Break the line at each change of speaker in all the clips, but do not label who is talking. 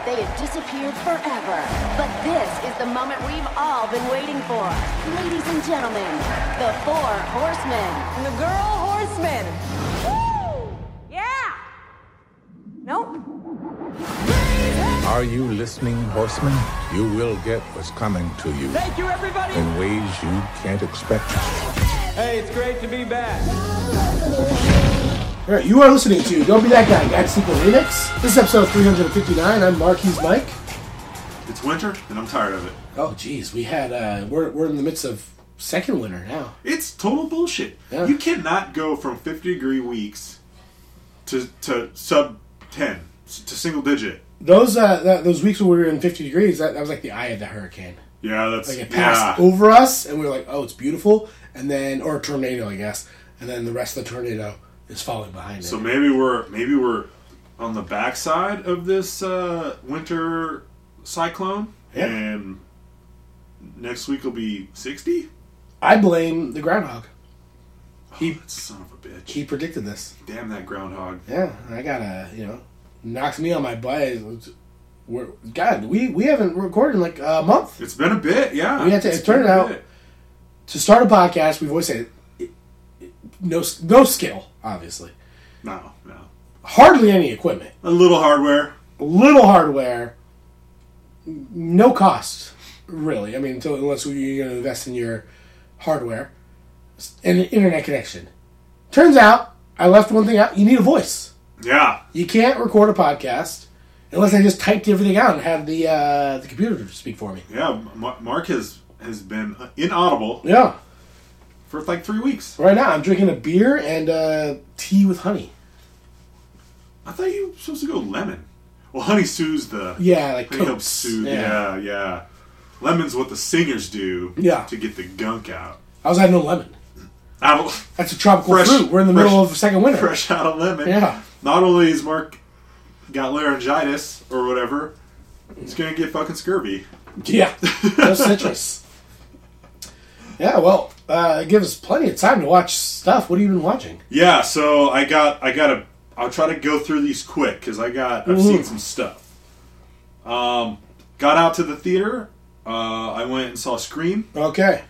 that they had disappeared forever. But this is the moment we've all been waiting for. Ladies and gentlemen, the Four Horsemen.
And the girl Horsemen. Woo! Yeah! Nope.
Are you listening, horsemen? You will get what's coming to you
Thank you, everybody.
in ways you can't expect.
Hey, it's great to be back.
All right, you are listening to Don't Be That Guy, Gag Sequel Remix. This is episode 359. I'm Marquis Mike.
It's winter, and I'm tired of it.
Oh, geez, we had, uh, we're, we're in the midst of second winter now.
It's total bullshit.
Yeah.
You cannot go from 50 degree weeks to to sub 10 to single digit.
Those uh, that, those weeks when we were in 50 degrees, that, that was like the eye of the hurricane.
Yeah, that's
Like it passed
yeah.
over us, and we were like, oh, it's beautiful. And then, or a tornado, I guess. And then the rest of the tornado is falling behind
So
it.
maybe we're maybe we're on the backside of this uh, winter cyclone,
Yeah.
and next week will be 60.
I blame the groundhog. He,
Son of a bitch!
he predicted this.
Damn that groundhog!
Yeah, I gotta, you know, knocks me on my butt. We're, God, we, we haven't recorded in like a month.
It's been a bit, yeah.
We had to-
It's
it turned out-. To start a podcast, we've always said it- it- no, no skill, obviously.
No, no.
Hardly any equipment.
A little hardware.
Little hardware. No cost, really. I mean, until, unless you're going to invest in your hardware and an internet connection. Turns out, I left one thing out. You need a voice.
Yeah,
You can't record a podcast unless I just typed everything out and had the uh, the computer speak for me.
yeah. Mark has has been inaudible
Yeah.
For like three weeks.
Right now, I'm drinking a beer and uh, tea with honey.
I thought you were supposed to go lemon. Well, honey soothes the.
Yeah, like
honey helps soothe. Yeah. yeah, Lemon's what the singers do.
Yeah.
To get the gunk out.
I was having no lemon.
Out of,
That's a tropical
Fresh-
fruit. We're in the
fresh-
middle of the second winter.
fresh out of lemon.
Yeah.
Not only is Mark got laryngitis or whatever, he's gonna get fucking scurvy.
Yeah, no citrus. Yeah, well, uh, it gives us plenty of time to watch stuff. What have you been watching?
Yeah. So I got I got to I'll try to go through these quick because I got I've
Mhm.
seen some stuff. Um, got out to the theater. Uh, I went and saw Scream.
Okay,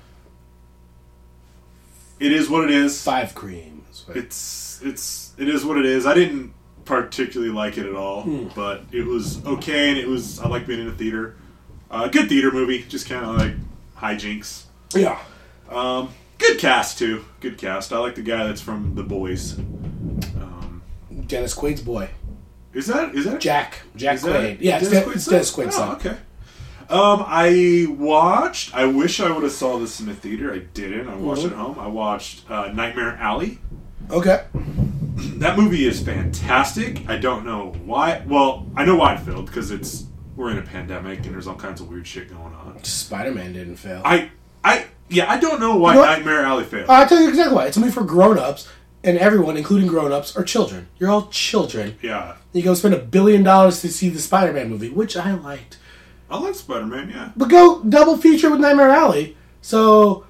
It is what it is.
five creams.
It's it's it is what it is. I didn't particularly like it at all,
Hmm.
but it was okay, and it was I like being in a theater. Uh, good theater movie, just kind of like hijinks.
Yeah,
Um, good cast too. Good cast. I like the guy that's from The Boys. Um,
Dennis Quaid's boy,
is that is that
Jack. Jack
Is that
Quaid. Yeah, it's,
Dennis
Den- it's
Quaid's
Dennis
son?
Quaid's
Oh,
son.
okay. Um, I watched. I wish I would have saw this in the theater. I didn't. I watched it at home. I watched uh, Nightmare Alley.
Okay.
That movie is fantastic. I don't know why. Well, I know why it failed because it's we're in a pandemic and there's all kinds of weird shit going on.
Spider Man didn't fail.
I, I, yeah, I don't know why
You know what?
Nightmare Alley failed.
I'll tell you exactly why. It's a movie for grown ups, and everyone, including grown ups, are children. You're all children.
yeah,
You go spend a billion dollars to see the Spider Man movie, which I liked.
I like Spider Man. Yeah,
But go double feature with Nightmare Alley. So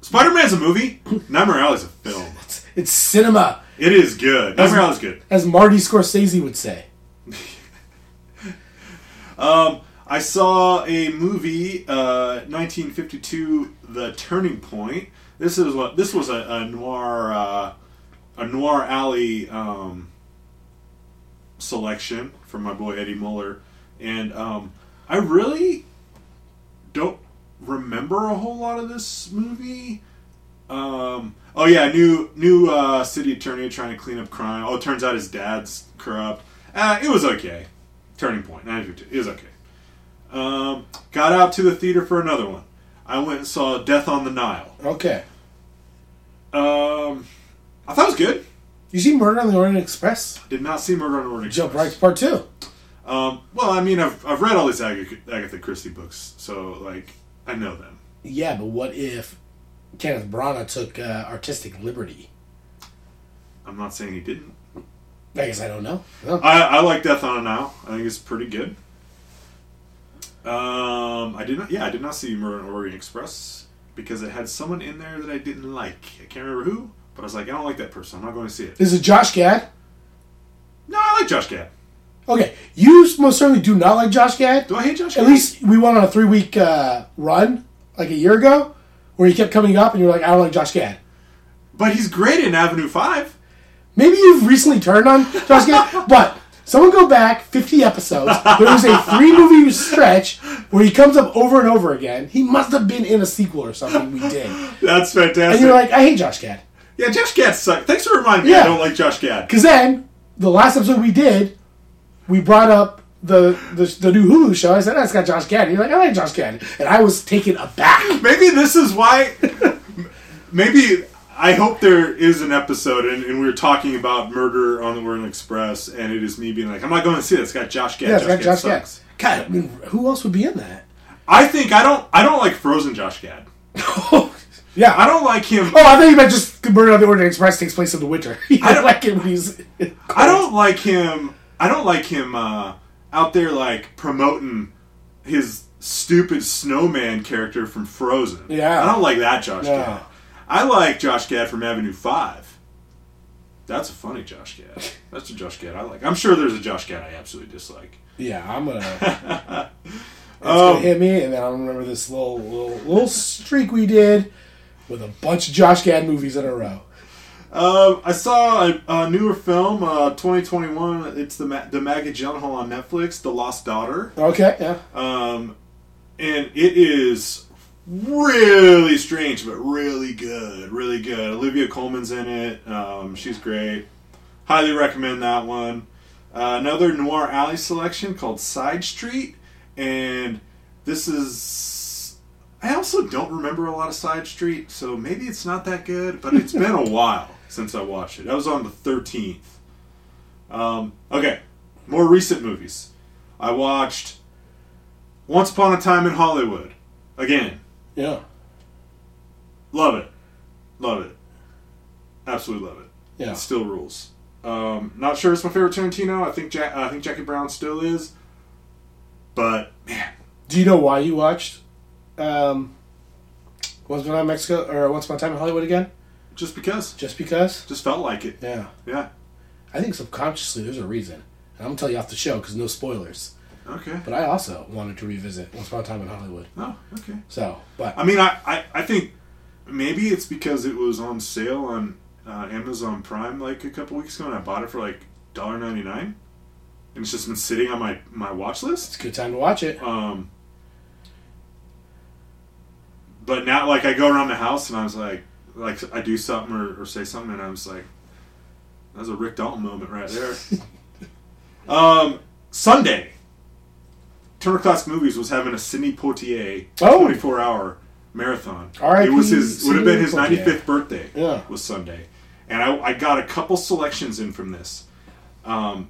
Spider Man's a movie. Nightmare Alley's a film.
it's, it's cinema,
It is good. Nightmare Alley's good.
as Marty Scorsese would say.
Um, I saw a movie, uh, 1952, The Turning Point. This is what this was a, a noir, uh, a noir alley um, selection from my boy Eddie Muller, and um, I really don't remember a whole lot of this movie. Um, oh yeah, new new uh, city attorney trying to clean up crime. Oh, it turns out his dad's corrupt. Uh, it was okay. Turning Point, 1952. It was okay. Um, got out to the theater for another one. I went and saw Death on the Nile.
Okay.
Um, I thought it was good.
You see Murder on the Orient Express?
Did not see Murder on the Orient
Jump right
Express.
to part two.
Um, well, I mean, I've, I've read all these Agatha, Agatha Christie books, so like I know them.
Yeah, but what if Kenneth Branagh took uh, artistic liberty?
I'm not saying he didn't.
I guess I don't know. No.
I, I like Death on a Nile. I think it's pretty good. Um, I did not. Yeah, I did not see Murder on Orient Express because it had someone in there that I didn't like. I can't remember who, but I was like, I don't like that person. I'm not going to see it.
Is it Josh Gad?
No, I like Josh Gad.
Okay, you most certainly do not like Josh Gad.
Do I hate Josh? Gad?
At least we went on a three week uh, run like a year ago where he kept coming up and you're like, I don't like Josh Gad.
but he's great in Avenue Five.
Maybe you've recently turned on Josh Gad, but someone go back 50 episodes. There was a three movie stretch where he comes up over and over again. He must have been in a sequel or something we did.
That's fantastic.
And you're like, I hate Josh Gad.
yeah, Josh Gad sucks. Thanks for reminding me. I don't like Josh Gad.
Because then, the last episode we did, we brought up the, the the new Hulu show. I said, "That's got Josh Gad." And you're like, "I like Josh Gad," and I was taken aback.
Maybe this is why. maybe I hope there is an episode, and, and we were talking about Murder on the Orient Express, and it is me being like, "I'm not going to see it. It's got Josh Gad.
Yeah, it's got Josh Gad.
sucks."
God, I mean, who else would be in that?
I think I don't. I don't like Frozen Josh Gad.
yeah,
I don't like him.
Oh, I thought you meant just Murder on the Orient Express takes place in the winter. I don't like it when he's.
I don't like him. I don't like him uh, out there like promoting his stupid snowman character from Frozen.
Yeah.
I don't like that Josh
No.
Gad. I like Josh Gad from Avenue Five. That's a funny Josh Gad. That's a Josh Gad I like. I'm sure there's a Josh Gad I absolutely dislike.
Yeah, I'm gonna. It's
Um,
gonna hit me, and then I'll remember this little little little streak we did with a bunch of Josh Gad movies in a row.
Um, I saw a, a newer film, uh, 2021. It's the Ma- the Maggie Gyllenhaal on Netflix, The Lost Daughter.
Okay, yeah.
Um, and it is really strange, but really good. Really good. Olivia Colman's in it. Um, she's great. Highly recommend that one. Uh, another Noir Alley selection called Side Street. And this is. I also don't remember a lot of Side Street, so maybe it's not that good, but it's been a while since I watched it. I was on the 13th. Um, okay, more recent movies. I watched Once Upon a Time in Hollywood. Again,
Yeah.
love it. Love it. Absolutely love it.
Yeah.
It still rules. Um, not sure it's my favorite Tarantino. I think ja- I think Jackie Brown still is. But man,
Do you know why you watched um, Once Upon a in Mexico or Once Upon a Time in Hollywood again?
just because,
Just because?
just felt like it.
Yeah.
Yeah.
I think subconsciously there's a reason. And I'm gonna tell you off the show because no spoilers.
Okay.
But I also wanted to revisit Once Upon a Time in Hollywood.
Oh, okay.
So, but
I mean, I, I, I think maybe it's because it was on sale on uh, Amazon Prime like a couple weeks ago, and I bought it for like $1.99. and it's just been sitting on my my watch list.
it's a good time to watch it.
Um, but now, like, I go around the house and I was like, like I do something or, or say something, and I was like, that was a Rick Dalton moment right there. um, Sunday, Turner Classic Movies was having a Sidney Poitier
Oh.
24 hour marathon. It was his would have been his 95th birthday.
Yeah.
was Sunday, and I, I got a couple selections in from this. Um,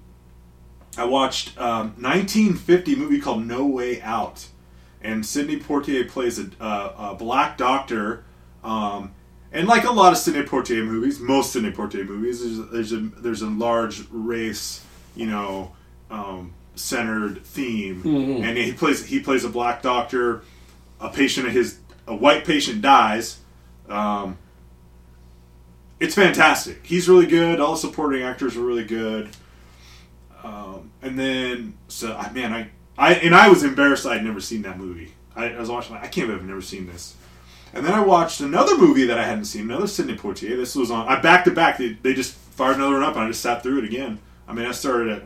I watched um, 1950 movie called No Way Out, and Sidney Poitier plays a, a, a black doctor. Um, and like a lot of Sidney Poitier movies, most Sidney Poitier movies, there's, there's a there's a large race, you know, um, centered theme, and he plays he plays a black doctor. A patient of his, a white patient dies. Um, it's fantastic. He's really good. All the supporting actors are really good. Um, and then, so I man, I, I and I was embarrassed I'd never seen that movie. I, I was watching, like, I can't believe I've never seen this. And then I watched another movie that I hadn't seen, another Sidney Poitier. This was on, I back to back. They, they just fired another one up, and I just sat through it again. I mean, I started at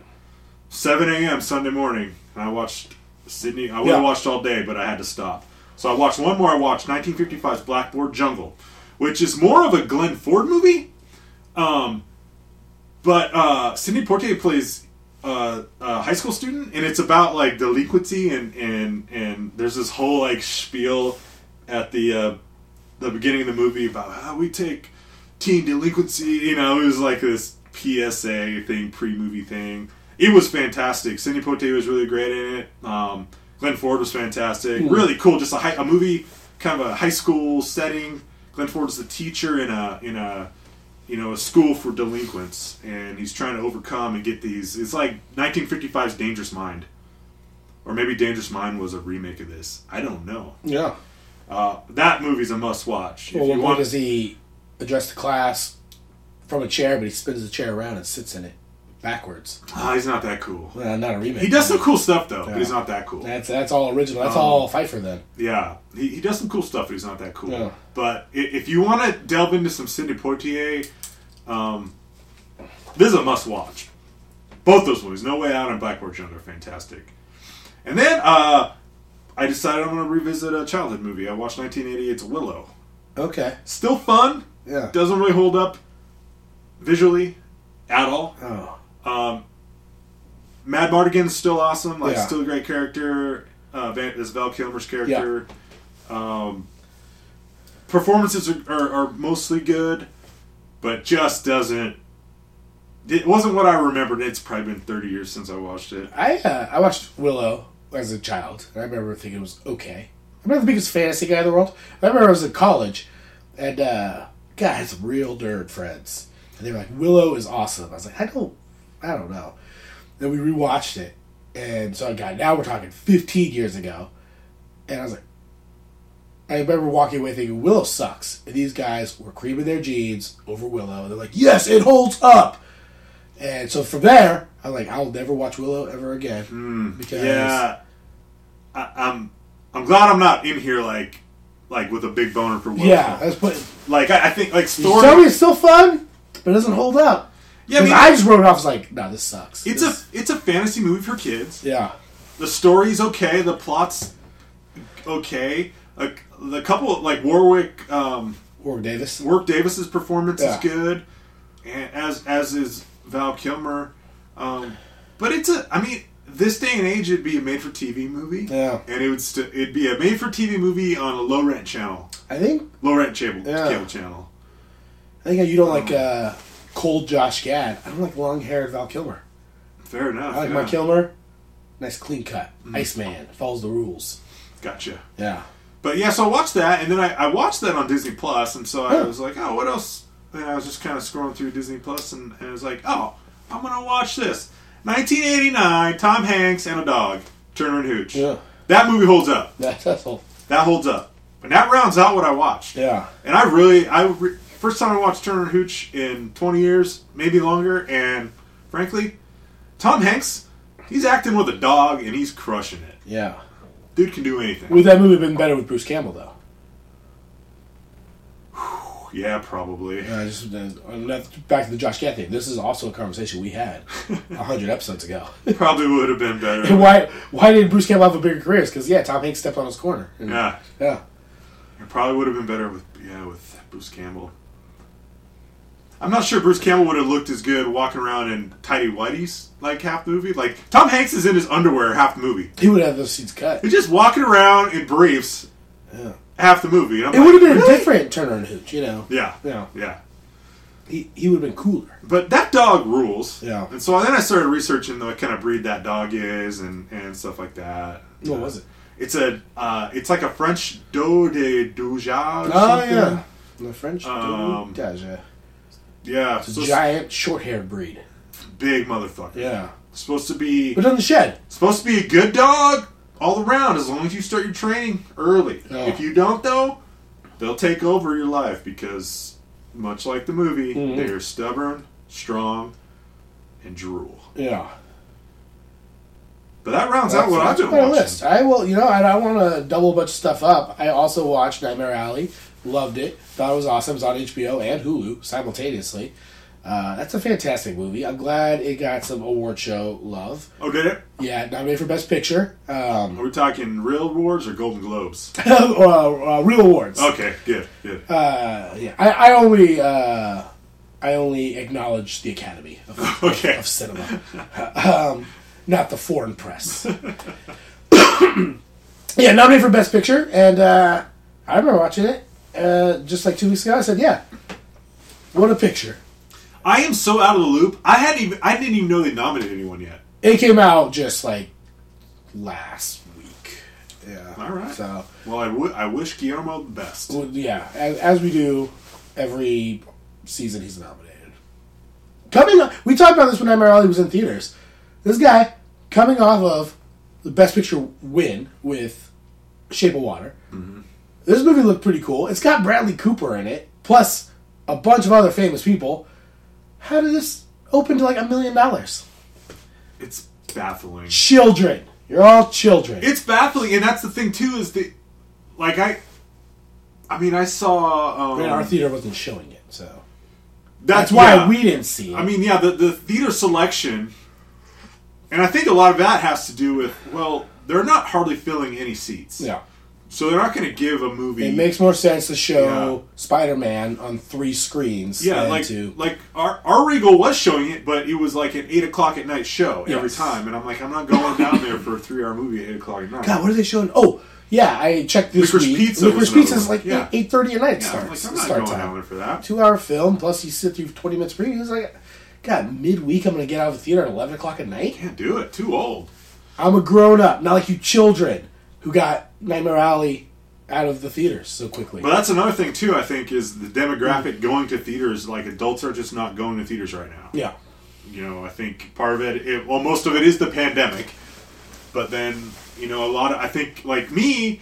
7 a.m. Sunday morning, and I watched Sidney. I would have
Yeah.
watched all day, but I had to stop. So I watched one more. I watched 1955's Blackboard Jungle, which is more of a Glenn Ford movie. Um, but uh, Sidney Poitier plays uh, a high school student, and it's about like delinquency, and and and there's this whole like spiel at the uh, the beginning of the movie about how we take teen delinquency. You know, it was like this PSA thing, pre-movie thing. It was fantastic. Sidney Poitier was really great in it. Um, Glenn Ford was fantastic. Really cool. Just a, high, a movie, kind of a high school setting. Glenn Ford's the teacher in a in a you know a school for delinquents, and he's trying to overcome and get these. It's like 1955's Dangerous Mind, or maybe Dangerous Mind was a remake of this. I don't know.
Yeah.
Uh, that movie's a must watch. If
Well,
you
one
want,
does he address the class from a chair, but he spins the chair around and sits in it backwards.
Ah, he's not that cool.
Uh, not a remake.
He does some cool stuff though,
Yeah.
but he's not that cool.
That's that's all original. That's
Um,
all Pfeiffer then.
Yeah, he, he does some cool stuff, but he's not that cool.
Yeah.
But if you want to delve into some Sidney Poitier, um, this is a must watch. Both those movies, No Way Out and Blackboard Jungle, are fantastic. And then uh, I decided I'm going to revisit a childhood movie. I watched 1988's Willow.
Okay.
Still fun.
Yeah.
Doesn't really hold up visually at all.
Oh.
Um, Madmartigan's still awesome. Like,
Yeah.
still a great character. Uh, Van, is Val Kilmer's character. Um, performances are, are, are mostly good, but just doesn't. It wasn't what I remembered. It's probably been thirty years since I watched it.
I uh, I watched Willow as a child, and I remember thinking it was okay. I'm not the biggest fantasy guy in the world. I remember I was in college, and uh, God, I had some real nerd friends, and they were like, "Willow is awesome." I was like, "I don't, I don't know." Then we rewatched it, and so I got now we're talking 15 years ago, and I was like, I remember walking away thinking Willow sucks, and these guys were creaming their jeans over Willow, and they're like, "Yes, it holds up." And so from there, I'm like, I'll never watch Willow ever again hmm. because
Yeah, I, I'm. I'm glad I'm not in here like, like with a big boner for Willow.
yeah, that's but
like I, I think like story.
me it's still fun, but it doesn't hold up.
Yeah, I mean,
I just wrote it off as like, no, this sucks.
it's a it's a fantasy movie for kids.
yeah,
the story's okay, the plot's okay. A, the couple like Warwick, um,
Warwick Davis.
Warwick Davis's performance
Yeah.
is good, and as as is Val Kilmer. Um, but it's a, I mean, this day and age, it'd be a made-for-TV movie.
Yeah.
and it would st- it'd be a made-for-TV movie on a low-rent channel,
I think
low-rent cable
Yeah.
cable channel.
I think you don't like uh, cold Josh Gad. I don't like long haired Val Kilmer.
Fair enough.
I like
yeah.
my Kilmer. Nice clean cut.
Mm.
Iceman follows the rules.
Gotcha.
Yeah.
But yeah, so I watched that, and then I, I watched that on Disney Plus, and so I
Huh.
was like, oh, what else? And I was just kind of scrolling through Disney Plus, and, and I was like, oh, I'm gonna watch this. 1989, Tom Hanks and a dog, Turner and Hooch.
Yeah.
That movie holds up.
That's that's all.
That holds up. And that rounds out what I watched.
Yeah.
And I really, I re- first time I watched Turner and Hooch in 20 years, maybe longer, and frankly, Tom Hanks, he's acting with a dog, and he's crushing it.
Yeah.
Dude can do anything.
Would that movie have been better with Bruce Campbell though?
yeah, probably.
Uh, just, uh, back to the Josh Gad thing. This is also a conversation we had hundred episodes ago.
It probably would have been better.
And why why did Bruce Campbell have a bigger career? Because yeah, Tom Hanks stepped on his corner. And-
Yeah,
Yeah.
it probably would have been better with yeah with Bruce Campbell. I'm not sure Bruce Campbell would have looked as good walking around in tidy whities like half the movie. Like Tom Hanks is in his underwear half the movie.
He would have those scenes cut.
He's just walking around in briefs
Yeah.
half the movie.
It
like,
would have been
really?
a different Turner and Hooch, you know.
Yeah,
Yeah.
yeah.
He he would have been cooler.
But that dog rules.
Yeah.
And so then I started researching the kind of breed that dog is and, and stuff like that.
What
Uh,
was it?
It's a uh, it's like a French Doe de Douja.
Oh
something.
yeah. The French
Um,
Doge.
Yeah,
It's
so
a giant short haired breed.
big motherfucker.
Yeah.
Supposed to be
But on the shed.
supposed to be a good dog all around as long as you start your training early.
Yeah.
If you don't though, they'll take over your life because much like the movie,
Mhm.
they are stubborn, strong, and drool.
Yeah.
But that rounds out what I've been watching.
list. I will, you know, I, I want to double a bunch of stuff up. I also watched Nightmare Alley, loved it, thought it was awesome. It's on HBO and Hulu simultaneously. Uh, that's a fantastic movie. I'm glad it got some award show love.
Oh, did it?
Yeah, nominated for Best Picture. Um,
Are we talking real awards or Golden Globes?
uh, uh, real awards.
Okay, good, good.
Uh, yeah, I, I only uh, I only acknowledge the Academy of,
Okay.
of cinema, um, not the foreign press. yeah, nominated for Best Picture, and uh, I remember watching it uh, just like two weeks ago. I said, "Yeah, what a picture!"
I am so out of the loop. I hadn't even I didn't even know they nominated anyone yet.
It came out just like last week. Yeah.
All right.
So
Well, I wish Guillermo the best.
Well, yeah, as, as we do every season, he's nominated. Coming, on, we talked about this when Nightmare Alley was in theaters. This guy coming off of the Best Picture win with Shape of Water. This movie looked pretty cool. It's got Bradley Cooper in it, plus a bunch of other famous people. How did this? open to like a million dollars.
It's baffling.
Children, you're all children.
It's baffling, and that's the thing too. Is that like I, I mean, I saw. Um,
I mean, our theater wasn't showing it, so
that's
that's why
yeah.
we didn't see it.
I mean, yeah, the the theater selection, and I think a lot of that has to do with well, they're not hardly filling any seats.
yeah,
So they're not going to give a movie.
it makes more sense to show
Yeah.
Spider-Man on three screens.
Yeah,
than
like
to,
like our, our Regal was showing it, but it was like an eight o'clock at night show every time, and I'm like, I'm not going down there for a three hour movie at eight o'clock at night.
God, what are they showing? Oh, yeah, I checked this
Licorice
week.
Pizza
Licorice Pizza is like
Yeah.
eight thirty at night
yeah, I'm like, I'm not
start
going
time.
down there for that.
Two hour film plus you sit through twenty minutes previews. Like, God, midweek I'm gonna get out of the theater at eleven o'clock at night.
Can't do it. Too old.
I'm a grown up, not like you children who got Nightmare Alley out of the theaters so quickly.
But that's another thing too. I think is the demographic going to theaters. Like adults are just not going to theaters right now.
yeah,
You know, I think part of it, it well, most of it is the pandemic. But then, you know, a lot of I think like me,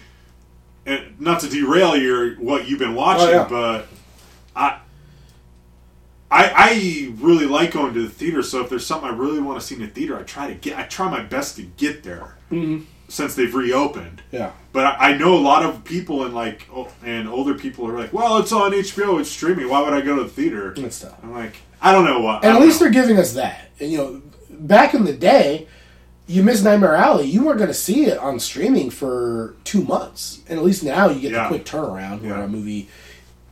and not to derail your what you've been watching,
Oh, yeah.
but I. I, I really like going to the theater, so if there's something I really want to see in the theater, I try to get. I try my best to get there
Mm-hmm.
Since they've reopened.
yeah.
But I, I know a lot of people and like and older people are like, well, it's on HBO, it's streaming. Why would I go to the theater? I'm like, I don't know what.
And at least
know.
they're giving us that. And you know, back in the day, you missed Nightmare Alley, you weren't going to see it on streaming for two months. And at least now you get
Yeah.
the quick turnaround where
Yeah.
a movie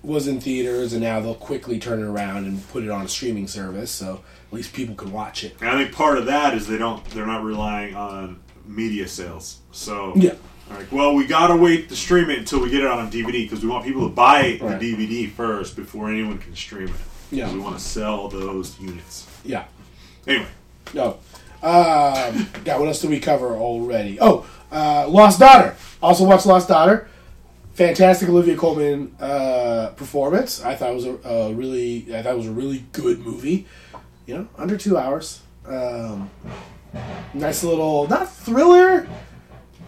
was in theaters and now they'll quickly turn it around and put it on a streaming service, so at least people can watch it.
And I think part of that is they don't. They're not relying on media sales. So
Yeah.
they're like, well, we gotta wait to stream it until we get it on DVD because we want people to buy
Right.
the DVD first before anyone can stream it.
Yeah.
we want to sell those units.
Yeah.
Anyway,
No. Um, yeah, what else did we cover already? Oh, uh, Lost Daughter. Also watched Lost Daughter. Fantastic Olivia Colman uh, performance. I thought it was a, a really, I thought it was a really good movie. You know, under two hours. Um, nice little, not thriller,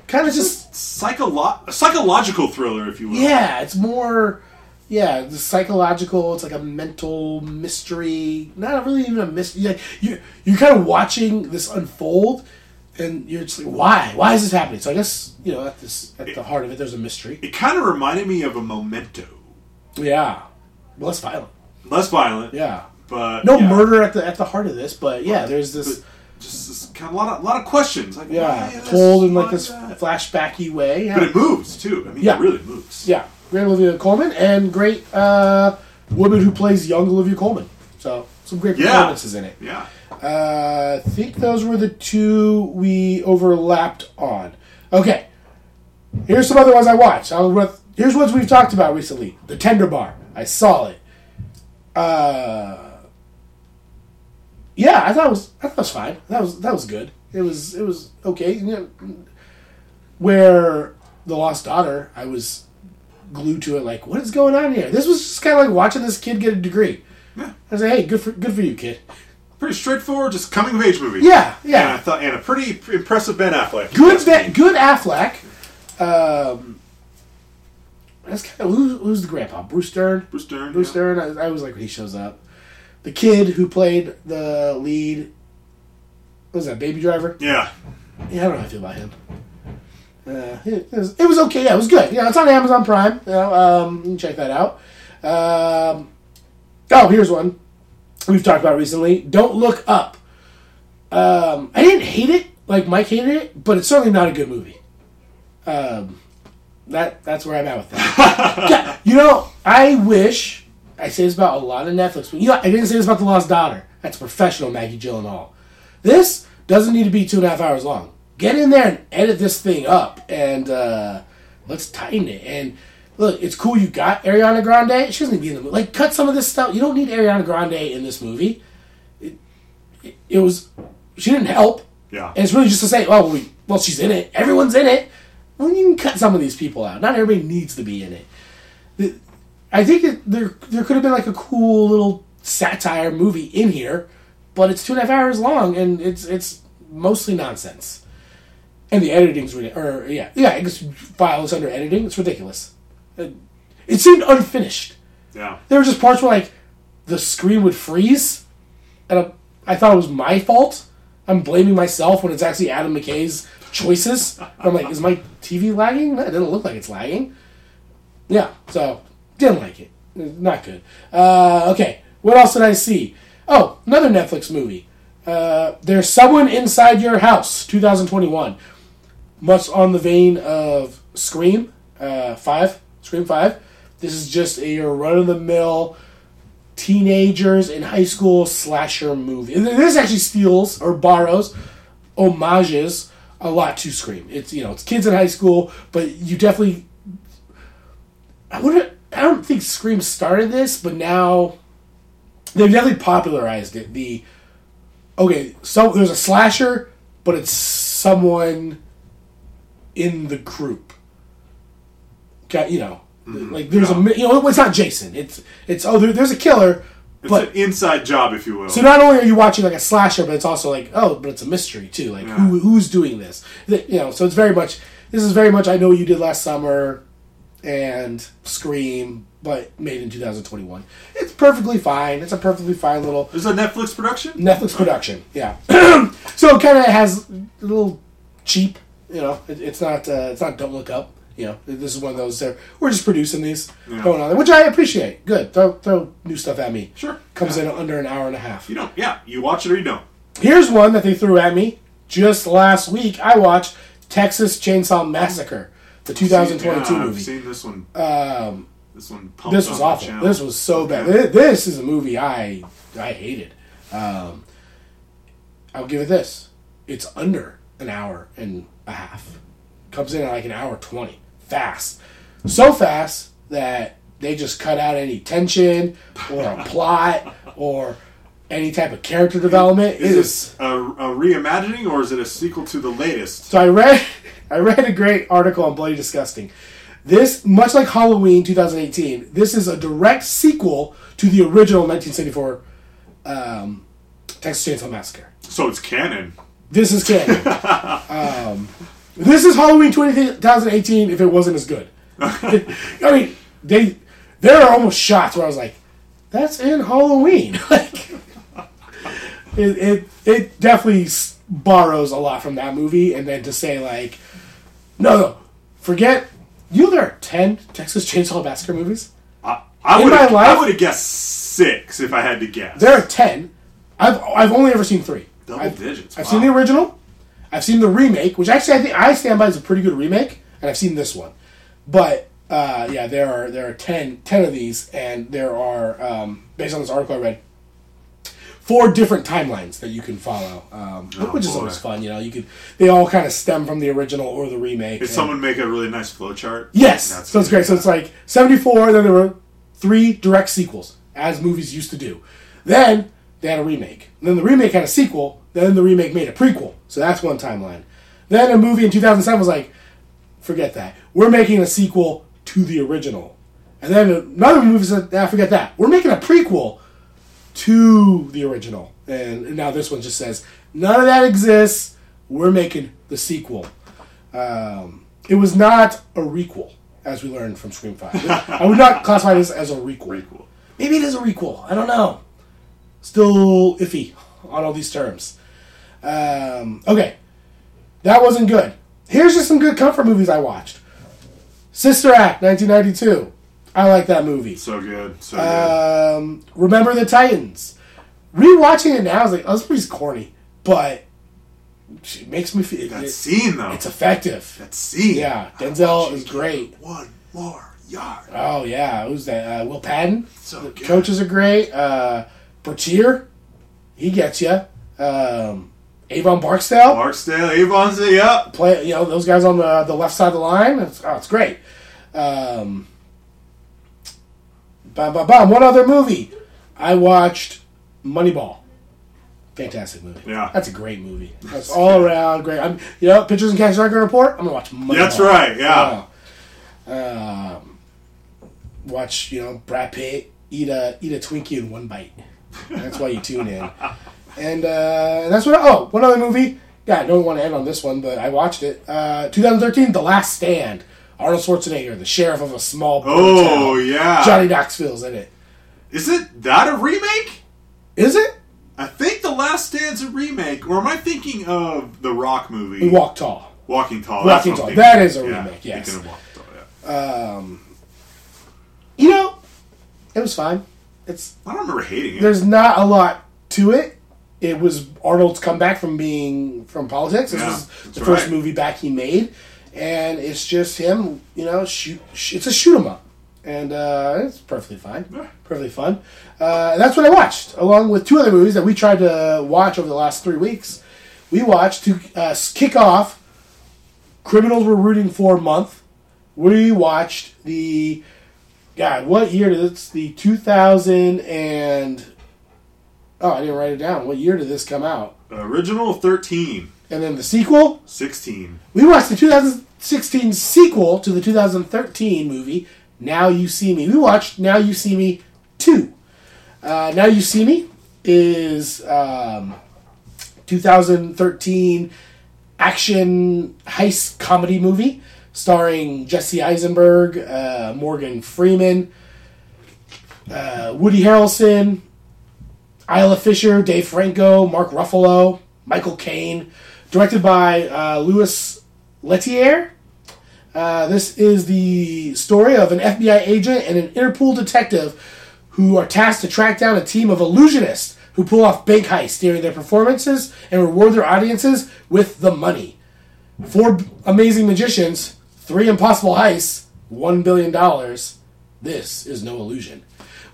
kind of just
psycholo- psychological thriller, if you will.
yeah. It's more, yeah, the psychological. It's like a mental mystery. Not really even a mystery. Like you, you're kind of watching this unfold, and you're just like, why? Why is this happening? So I guess you know at this at the heart of it, there's a mystery.
It kind of reminded me of a Memento.
Yeah, less violent.
Less violent,
Yeah,
but
no
yeah,
murder at the at the heart of this, but yeah, there's this.
but just this kind of lot of lot of questions. Like,
Yeah,
why
told in like this
that?
flashbacky way. Yeah.
But it moves too. I mean,
Yeah.
it really moves.
Yeah, great Olivia Colman and great uh, woman who plays young Olivia Colman. So some great
Yeah.
performances in it.
Yeah.
Uh, I think those were the two we overlapped on. Okay, here's some other ones I watched. I'll run- here's ones we've talked about recently. The Tender Bar. I saw it. Uh, yeah, I thought it was I thought it was fine. That was that was good. It was it was okay. You know, where the Lost Daughter, I was glued to it. Like, what is going on here? This was just kind of like watching this kid get a degree.
Yeah.
I was like, hey, good for good for you, kid.
Pretty straightforward, just coming of age movie.
Yeah,
And I thought, and a pretty impressive Ben Affleck.
Good, ben, good Affleck. Um, that's kind of who's, who's the grandpa? Bruce Stern.
Bruce Dern.
Bruce
yeah.
Stern. I, I was like when he shows up. The kid who played the lead. What was that? Baby Driver.
Yeah.
Yeah, I don't know how I feel about him. Uh, it, was, it was okay. Yeah, it was good. Yeah, it's on Amazon Prime. You know, um, you can check that out. Um, oh, here's one we've talked about recently. Don't look up. Um, I didn't hate it like Mike hated it, but it's certainly not a good movie. Um, that that's where I'm at with that. yeah, you know, I wish I say this about a lot of Netflix, but you know, I didn't say this about the Lost Daughter. That's professional Maggie Gyllenhaal. This doesn't need to be two and a half hours long. Get in there and edit this thing up, and uh, let's tighten it. And look, it's cool you got Ariana Grande. She doesn't need to be in the movie. Like, cut some of this stuff. You don't need Ariana Grande in this movie. It, it, it was she didn't help.
Yeah.
And it's really just to say, oh, we, well, she's in it. Everyone's in it. Well, you can cut some of these people out. Not everybody needs to be in it. I think that there there could have been like a cool little satire movie in here, but it's two and a half hours long and it's it's mostly nonsense. And the editing's or yeah yeah I guess you file this under editing. It's ridiculous. It, it seemed unfinished.
Yeah.
There were just parts where like the screen would freeze, and I thought it was my fault. I'm blaming myself when it's actually Adam McKay's choices. I'm like, is my TV lagging? It doesn't look like it's lagging. Yeah, so didn't like it. Not good. Uh, okay, what else did I see? Oh, another Netflix movie. Uh, There's Someone Inside Your House, 2021. Much on the vein of Scream uh, 5. Scream 5. This is just a run of the mill teenagers in high school slasher movie. This actually steals or borrows homages a lot to Scream. It's you know it's kids in high school, but you definitely I wouldn't I don't think Scream started this, but now they've definitely popularized it. The okay, so there's a slasher, but it's someone in the group. Got you know, mm-hmm. like there's a you know it's not Jason. It's it's oh there, there's a killer,
It's
but
an inside job, if you will.
so not only are you watching like a slasher, but it's also like oh, but it's a mystery too. Like who who's doing this? You know, so it's very much this is very much I know what you did last summer, and Scream, but made in 2021. It's perfectly fine. It's a perfectly fine little
is a Netflix production.
Netflix production. Yeah, so it kind of has a little cheap. You know, it, it's not uh, it's not Don't Look Up. You know, this is one of those. There, we're just producing these
Yeah.
going on, there, which I appreciate. Good, throw throw new stuff at me.
Sure.
comes in under an hour and a half.
You don't. Yeah, you watch it or you don't.
Here's one that they threw at me just last week. I watched Texas Chainsaw Massacre, the 2022
yeah, I've
movie.
seen this one.
Um,
This one. Pumped
this was awful. This was so bad. Thi- This is a movie I I hated. Um, I'll give it this: it's under an hour and a half. Comes in at like an hour twenty, fast, so fast that they just cut out any tension or a plot or any type of character development.
Is
is
this a, a reimagining or is it a sequel to the latest?
so I read I read a great article on Bloody Disgusting. This, much like Halloween 2018, this is a direct sequel to the original 1974 um, Texas Chainsaw Massacre.
So it's canon.
This is canon. um, this is Halloween 2018 if it wasn't as good. I mean, they there are almost shots where I was like, "That's in Halloween." like, it, it it definitely borrows a lot from that movie, and then to say like, "No, no, forget." You know there are ten Texas Chainsaw Massacre movies.
I, I would. I would have guessed six if I had to guess.
There are ten. I've I've only ever seen three.
Double
I've,
digits.
I've seen the original. I've seen the remake, which actually I think I stand by as a pretty good remake, and I've seen this one. But uh, yeah, there are there are 10, 10 of these, and there are um, based on this article I read, four different timelines that you can follow, um,
Oh,
which is always fun. You know, you could they all kind of stem from the original or the remake.
Did someone make a really nice flowchart?
Yes,
That's
so it's great. So it's like seventy four. Then there were three direct sequels, as movies used to do. Then they had a remake. And then the remake had a sequel. Then the remake made a prequel. So that's one timeline. Then a movie in two thousand seven was like, forget that. We're making a sequel to the original. And then another movie said, ah, forget that. We're making a prequel to the original. And now this one just says, none of that exists. We're making the sequel. Um, it was not a requel, as we learned from Scream 5. I would not classify this as a requel.
Cool.
Maybe it is a requel. I don't know. Still iffy on all these terms. Um, okay. That wasn't good. Here's just some good comfort movies I watched Sister Act, 1992. I like that movie.
So good. So good.
Um, Remember the Titans. Rewatching it now, I was like, oh, this movie's corny, but it makes me feel
that
it-
scene though.
it's effective.
that scene.
Yeah, Denzel is great.
One more yard.
Oh yeah, who's that? Uh, Will Patton.
So
The
good.
coaches are great. Uh, Bertier, he gets you. Um, Avon Barksdale,
Barksdale, Avon's yeah.
play. You know those guys on the the left side of the line. It's, oh, it's great. Um, bam, bam, bam. One other movie, I watched Moneyball. Fantastic movie.
Yeah.
that's a great movie. That's all around great. I'm, you know, pictures and cash record report. I'm gonna watch Moneyball.
That's right, yeah.
Yeah. Um, watch you know Brad Pitt eat a eat a Twinkie in one bite. That's why you tune in. And uh, that's what. Oh, one other movie. Yeah, I don't want to end on this one, but I watched it. Uh, 2013, The Last Stand. Arnold Schwarzenegger, the sheriff of a small
Oh
town.
yeah.
Johnny Knoxville's in it.
Is it that a remake?
Is it?
I think The Last Stand's a remake, or am I thinking of the Rock movie?
Walk Tall.
Walking Tall.
Walking Tall. That is a
Yeah,
remake, yes.
Thinking of Walking Tall, yeah.
Um, You know, it was fine. It's
I don't remember hating it.
there's not a lot to it. It was Arnold's comeback from being from politics. This
Yeah,
was the first
right.
movie back he made, and it's just him. You know, shoot. sh- It's a shoot 'em up, and uh, it's perfectly fine. Perfectly fun. Uh, and that's what I watched, along with two other movies that we tried to watch over the last three weeks. We watched to uh, kick off Criminals We're Rooting For month. We watched the God, what year did this? The 2000 and oh, I didn't write it down. What year did this come out?
Original 13,
And then the sequel.
16.
We watched the 2016 sequel to the 2013 movie. Now you see me. We watched Now You See Me two. Uh, now you see me is um, 2013 action heist comedy movie starring Jesse Eisenberg, uh, Morgan Freeman, uh, Woody Harrelson, Isla Fisher, Dave Franco, Mark Ruffalo, Michael Caine, directed by uh, Louis Leterrier. Uh, this is the story of an FBI agent and an Interpol detective who are tasked to track down a team of illusionists who pull off bank heists during their performances and reward their audiences with the money. Four amazing magicians, three impossible heists, one billion dollars. This is no illusion.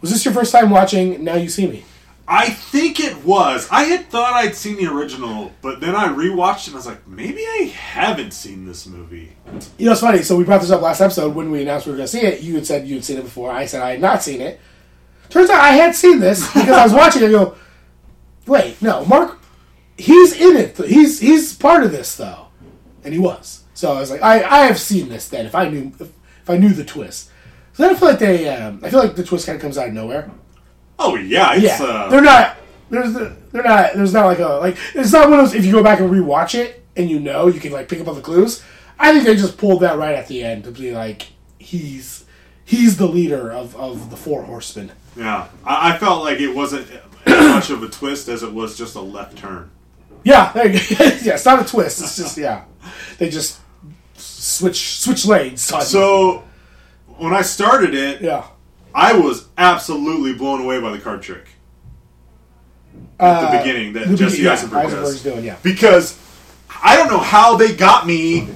Was this your first time watching Now You See Me?
I think it was. I had thought I'd seen the original, but then I rewatched it and I was like, maybe I haven't seen this movie.
You know, it's funny. So we brought this up last episode when we announced we were going to see it. You had said you had seen it before. I said I had not seen it. Turns out I had seen this because I was watching it. and go, wait, no, Mark, he's in it. He's he's part of this though, and he was. So I was like, I, I have seen this. Then if I knew if, if I knew the twist, so then I feel like they um, I feel like the twist kind of comes out of nowhere.
Oh, yeah. It's,
Yeah,
uh,
they're not. There's the, they're not. There's not like a like. It's not one of those. If you go back and rewatch it and you know, you can like pick up all the clues. I think they just pulled that right at the end to be like, he's he's the leader of of the four horsemen.
Yeah. I, I felt like it wasn't as much of a twist as it was just a left turn.
Yeah, there you go. yeah. It's not a twist. It's just yeah. They just switch switch lanes.
So, when I started it,
yeah.
I was absolutely blown away by the card trick. At the beginning that
Uh, The
Jesse
yeah,
Eisenberg does.
doing yeah.
Because I don't know how they got me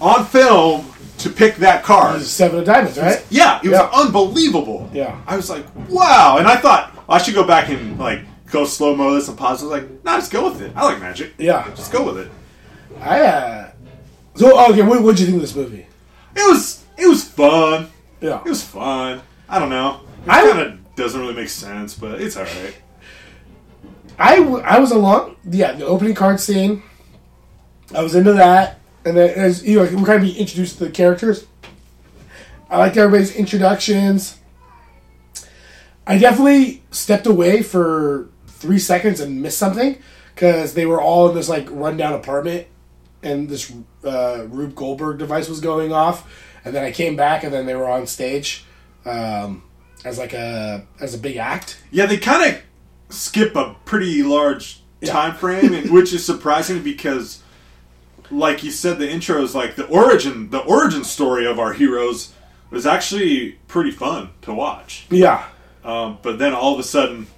on film to pick that card.
Seven of diamonds, right?
Yeah, it was
Yeah.
unbelievable.
Yeah.
I was like, wow. And I thought I should go back and like go slow mo this and pause. I was like, nah, just go with it. I like magic.
Yeah.
Just go with it.
I uh. So okay, what what'd you think of this movie?
It was it was fun.
Yeah.
It was fun. I don't know. It
I-
kind of doesn't really make sense, but it's alright.
I, w- I was along. Yeah, the opening card scene. I was into that, and then as you know, we're kind of being introduced to the characters. I liked everybody's introductions. I definitely stepped away for three seconds and missed something because they were all in this like rundown apartment, and this uh, Rube Goldberg device was going off, and then I came back, and then they were on stage um, as like a as a big act.
Yeah, they kind of skip a pretty large time frame, which is surprising because, like you said, the intro is like the origin, the origin story of our heroes was actually pretty fun to watch.
Yeah,
Um, but then all of a sudden,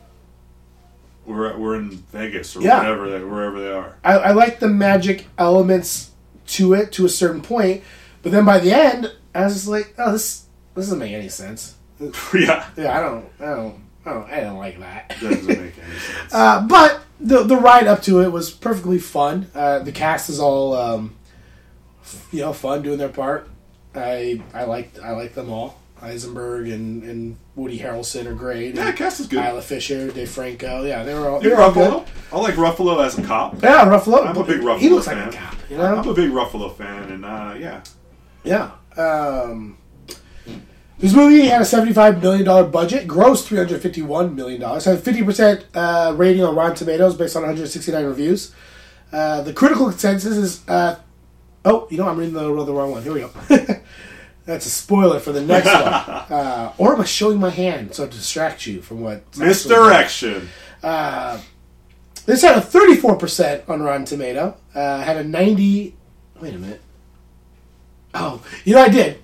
we're we're in Vegas or
Yeah.
whatever they, wherever they are.
I, I like the magic elements to it to a certain point, but then by the end, I was like, oh, this this doesn't make any sense.
yeah,
Yeah, I don't, I don't, I don't, I don't like that.
doesn't make any sense.
Uh, but the the ride up to it was perfectly fun. Uh, the cast is all, um, you know, fun doing their part. I I liked I like them all. Eisenberg and, and Woody Harrelson are great.
yeah,
And
cast is good.
Isla Fisher, Dave Franco. Yeah, they were all they were all good.
Ruffalo. I like Ruffalo as a cop.
Yeah, Ruffalo.
I'm a big Ruffalo
He looks
fan.
like a cop. You know,
I'm a big Ruffalo fan, and uh, yeah,
Yeah. Um, this movie had a $75 million budget, grossed $351 million, had a 50% uh, rating on Rotten Tomatoes based on 169 reviews. Uh, the critical consensus is. Uh, oh, you know, I'm reading the, the wrong one. Here we go. That's a spoiler for the next one. Uh, or am I showing my hand so to distract you from what.
misdirection.
The This had a 34% on Rotten Tomato. Uh, had a 90. Wait a minute. Oh, you know I did.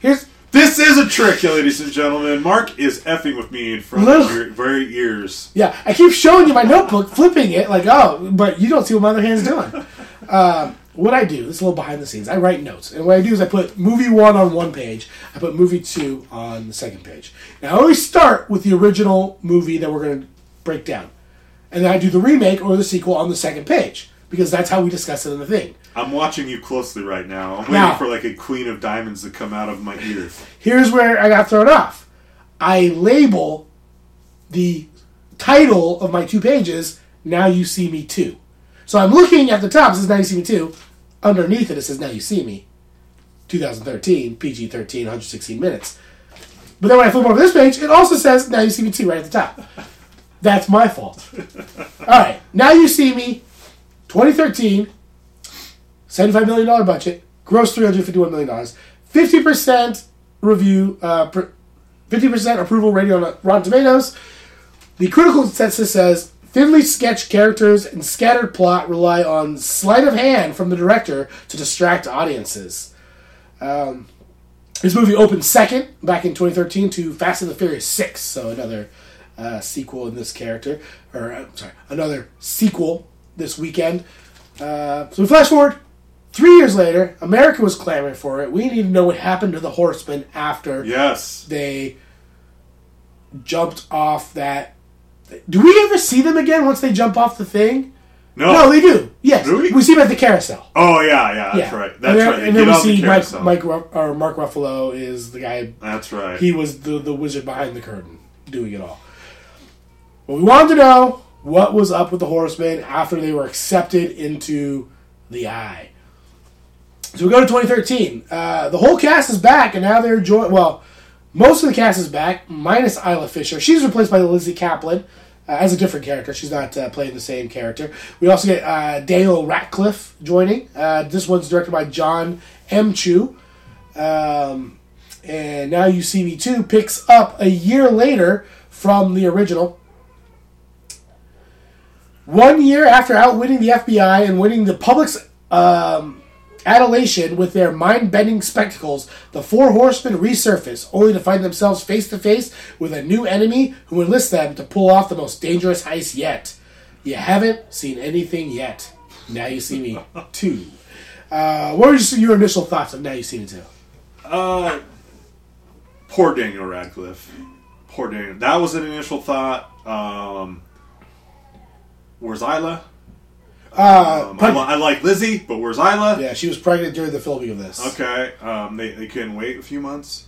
Here's
This is a trick, ladies and gentlemen. Mark is effing with me in front of your very ears.
yeah. I keep showing you my notebook, flipping it like oh, but you don't see what my other hand's doing. Um, what I do, this is a little behind the scenes. I write notes, and what I do is I put movie one on one page, I put movie two on the second page. Now I always start with the original movie that we're going to break down, and then I do the remake or the sequel on the second page because that's how we discuss it in the thing.
I'm watching you closely right now. I'm waiting
Now-
for like a queen of diamonds to come out of my ears.
Here's where I got thrown off. I label the title of my two pages, Now You See Me Too. So I'm looking at the top, it says Now You See Me Too. Underneath it, it says Now You See Me. 2013, PG 13, 116 minutes. But then when I flip over this page, it also says Now You See Me Too right at the top. That's my fault. Alright, Now You See Me, 2013, $75 million budget, gross $351 million, 50% review, uh, per- 50% approval rating on Rotten Tomatoes. The critical consensus says thinly sketched characters and scattered plot rely on sleight of hand from the director to distract audiences. Um, this movie opened second back in 2013 to Fast and the Furious 6, so another uh, sequel in this character, or uh, sorry, another sequel this weekend. Uh, so we flash forward three years later. America was clamoring for it. We need to know what happened to the Horsemen after
Yes.
they jumped off that. Do we ever see them again once they jump off the thing?
No.
No, they do. Yes,
Do we?
see them at the carousel.
oh yeah, yeah. That's
yeah,
right. That's
and then,
right. They
And then we
off the
see Mike. Mike or Mark Ruffalo is the guy.
That's right.
He was the the wizard behind the curtain, doing it all. But we wanted to know what was up with the Horsemen after they were accepted into the Eye. So we go to 2013. Uh, the whole cast is back, and now they're joined. Well, most of the cast is back, minus Isla Fisher. She's replaced by Lizzy Caplan uh, as a different character. She's not uh, playing the same character. We also get uh, Daniel Radcliffe joining. Uh, this one's directed by John M. Chu. Um, and now you see me too picks up a year later from the original. One year after outwitting the FBI and winning the public's um, adulation with their mind-bending spectacles, the four horsemen resurface, only to find themselves face to face with a new enemy who enlists them to pull off the most dangerous heist yet. You haven't seen anything yet. Now you see me too. Uh, what were your initial thoughts of Now You See Me Too?
Uh, poor Daniel Radcliffe. Poor Daniel. That was an initial thought. Um, where's Isla?
Uh,
Um, I, I like Lizzy, but where's Isla?
yeah, she was pregnant during the filming of this.
Okay. Um, they, they couldn't wait a few months.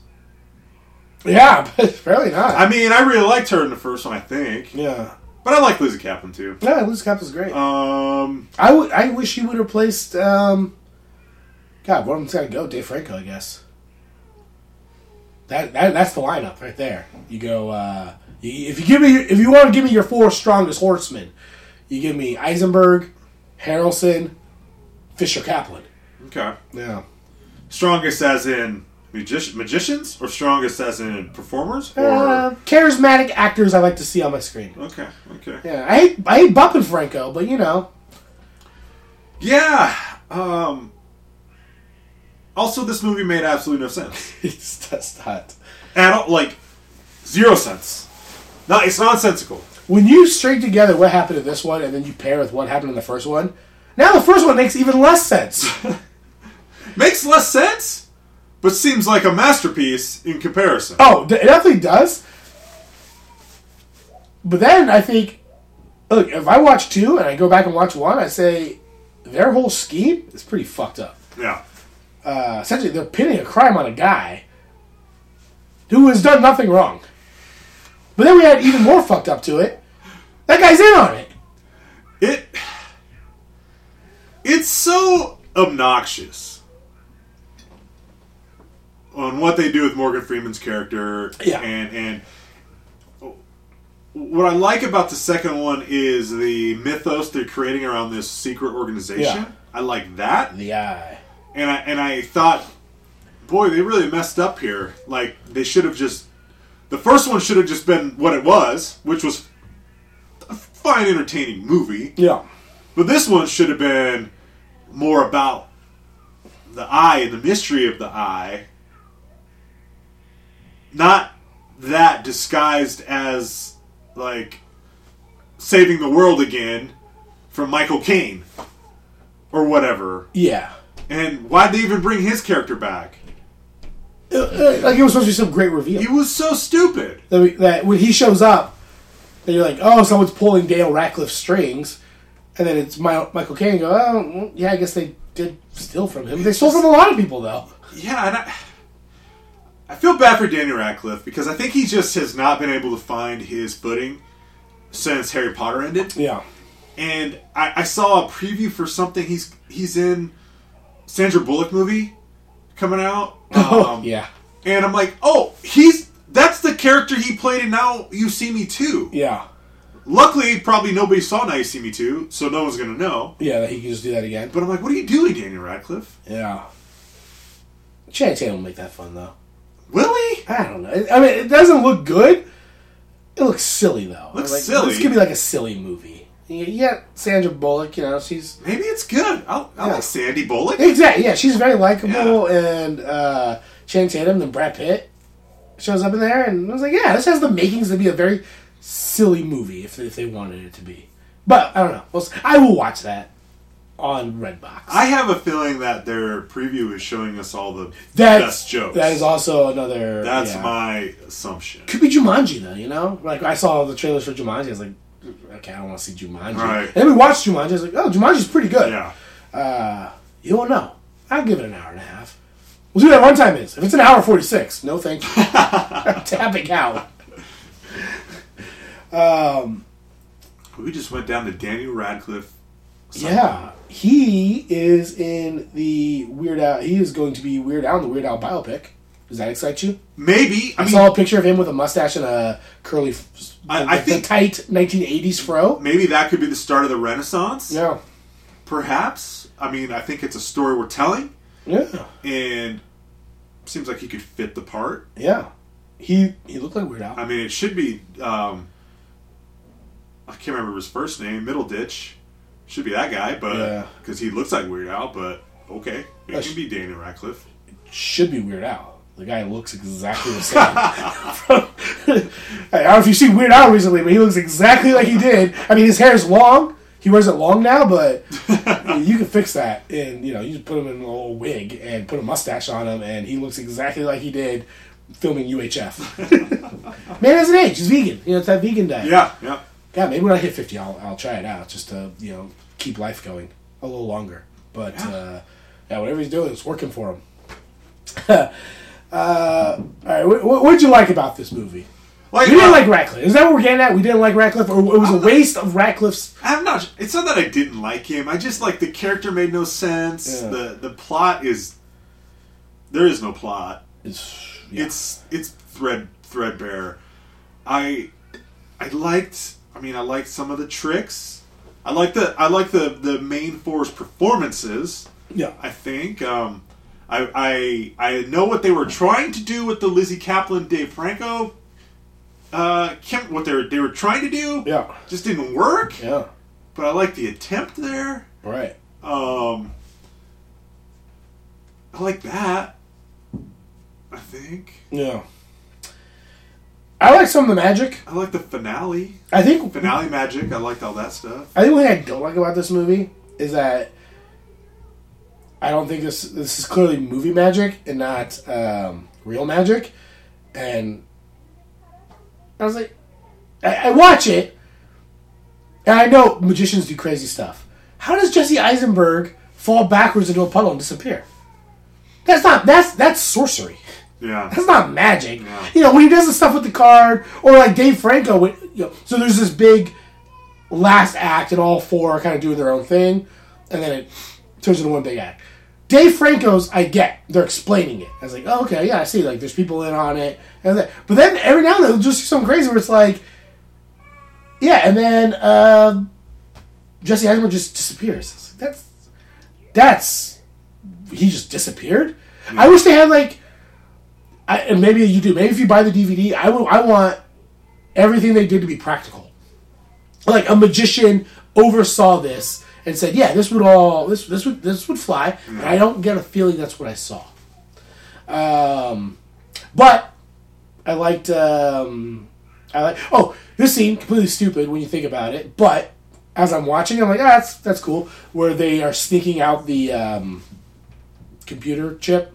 Yeah, but apparently not.
I mean, I really liked her in the first one, I think.
yeah.
But I like Lizzy Caplan too.
Yeah, Liz Cap is great.
Um,
I would. I wish he would have replaced. Um, God, one of them's got to go. Dave Franco, I guess. That, that that's the lineup right there. You go. Uh, you, if you give me, if you want to give me your four strongest horsemen, you give me Eisenberg, Harrelson, Fisher Caplan.
okay.
Yeah.
Strongest as in magic- magicians, or strongest as in performers, or
Uh, charismatic actors I like to see on my screen.
okay, okay.
Yeah, I hate I hate bumping Franco, but you know,
Yeah. Um. Also, this movie made absolutely no sense.
it's just not.
At all, like zero sense. No, it's nonsensical.
When you string together what happened in this one and then you pair with what happened in the first one, now the first one makes even less sense.
Makes less sense, but seems like a masterpiece in comparison.
oh, it definitely does. But then I think, look, if I watch two and I go back and watch one, I say their whole scheme is pretty fucked up.
Yeah.
Uh, essentially, they're pinning a crime on a guy who has done nothing wrong. But then we had even more fucked up to it. That guy's in on it.
It. It's so obnoxious on what they do with Morgan Freeman's character.
Yeah.
And and what I like about the second one is the mythos they're creating around this secret organization.
Yeah.
I like that.
The eye.
and I and I thought, boy, they really messed up here. Like they should have just, the first one should have just been what it was, which was fine, entertaining movie.
Yeah.
But this one should have been more about the eye and the mystery of the eye. Not that disguised as, like, saving the world again from Michael Caine. Or whatever.
Yeah.
And why'd they even bring his character back?
Uh, uh, like it was supposed to be some great reveal.
He was so stupid.
that, we, that when he shows up, that you're like, oh, someone's pulling Daniel Radcliffe's strings, and then it's My, Michael Caine. Go, oh, yeah, I guess they did steal from him. They stole from a lot of people, though.
Yeah, and I, I feel bad for Daniel Radcliffe because I think he just has not been able to find his footing since Harry Potter ended.
Yeah,
And I, I saw a preview for something he's he's in Sandra Bullock movie coming out.
oh
Um,
yeah,
And I'm like, oh, he's character he played in Now You See Me Too.
yeah,
Luckily, probably nobody saw Now You See Me Too, so no one's gonna know.
yeah. That he can just do that again.
But I'm like, what are you doing, Daniel Radcliffe?
Yeah, Channing Tatum will make that fun though.
Will he?
I don't know. I mean, it doesn't look good. It looks silly though.
Looks
like,
silly.
This could be like a silly movie. Yeah, Sandra Bullock. You know, she's
Maybe it's good. I,
Yeah.
like Sandy Bullock.
Exactly. Yeah, she's very likable, and uh, Channing Tatum, then Brad Pitt shows up in there, and I was like, yeah, this has the makings to be a very silly movie if, if they wanted it to be. But I don't know. We'll, I will watch that on Redbox.
I have a feeling that their preview is showing us all the
That's-
best jokes.
That is also another.
That's
yeah.
my assumption.
Could be Jumanji though, you know. Like I saw the trailers for Jumanji, I was like, okay, I don't want to see Jumanji.
Right.
And then we watched Jumanji. I was like, oh, Jumanji's pretty good.
Yeah.
Uh, you won't know. I'll give it an hour and a half. We'll see what that runtime is. If it's an hour forty six, no thank you. I'm tapping out.
We just went down to Daniel Radcliffe.
Yeah, he is in the Weird Al. He is going to be Weird Al in the Weird Al biopic. Does that excite you?
Maybe. I
I
mean,
saw a picture of him with a mustache and a curly, f-
I-
the,
I
the
think-
tight 1980s fro.
maybe that could be the start of the Renaissance.
Yeah,
Perhaps. I mean, I think it's a story we're telling,
yeah,
and seems like he could fit the part.
yeah. He he looked like Weird Al.
I mean, it should be. Um, I can't remember his first name. Middleditch should be that guy, but
Yeah.
because he looks like Weird Al. But okay, it
That's-
can be Daniel Radcliffe.
It should be Weird Al. The guy looks exactly the same. I don't know if you've seen Weird Al recently, but he looks exactly like he did. I mean, his hair is long. He wears it long now, but you can fix that. And you know, you just put him in a little wig and put a mustache on him, and he looks exactly like he did filming UHF. Man has an age. He's vegan. You know, it's that vegan diet.
Yeah, yeah.
God, maybe when I hit fifty, I'll I'll try it out just to you know keep life going a little longer. But uh, yeah, whatever he's doing, it's working for him. uh, all right, what what would you like about this movie?
Like,
We didn't
uh,
like Radcliffe. Is that what we're getting at? We didn't like Radcliffe, or it was a waste of Radcliffe's.
I'm not. It's not that I didn't like him. I just like the character made no sense.
Yeah.
The the plot is there is no plot.
It's,
It's it's thread threadbare. I I liked. I mean, I liked some of the tricks. I like the I like the the main four's performances.
yeah,
I think. Um, I, I I know what they were trying to do with the Lizzy Caplan, Dave Franco. Uh, Kim, what they were they were trying to do,
yeah,
just didn't work.
yeah.
But I like the attempt there.
Right.
Um, I like that. I think
Yeah. I like some of the magic.
I like the finale.
I think
Finale magic. I liked all that stuff.
I think thing I don't like about this movie is that I don't think this this is clearly movie magic and not um, real magic. And I was like, I, I watch it, and I know magicians do crazy stuff. How does Jesse Eisenberg fall backwards into a puddle and disappear? That's not that's that's sorcery.
Yeah.
That's not magic.
No.
You know, when he does the stuff with the card, or like Dave Franco, when, you know, so there's this big last act, and all four are kind of doing their own thing, and then it turns into one big act. Dave Franco's, I get, they're explaining it. I was like, oh, okay, yeah, I see. Like, there's people in on it, and. But then every now and then, just something crazy where it's like, yeah, and then um Jesse Eisenberg just disappears. Like, that's that's he just disappeared. I wish they had like I, and maybe you do. Maybe if you buy the DVD, I will. I want everything they did to be practical. like a magician oversaw this and said, "Yeah, this would all this this would this would fly." And I don't get a feeling that's what I saw. Um, but I liked. Um, I like. Oh, this scene completely stupid when you think about it, but as I'm watching, I'm like, ah, that's that's cool. Where they are sneaking out the um, computer chip.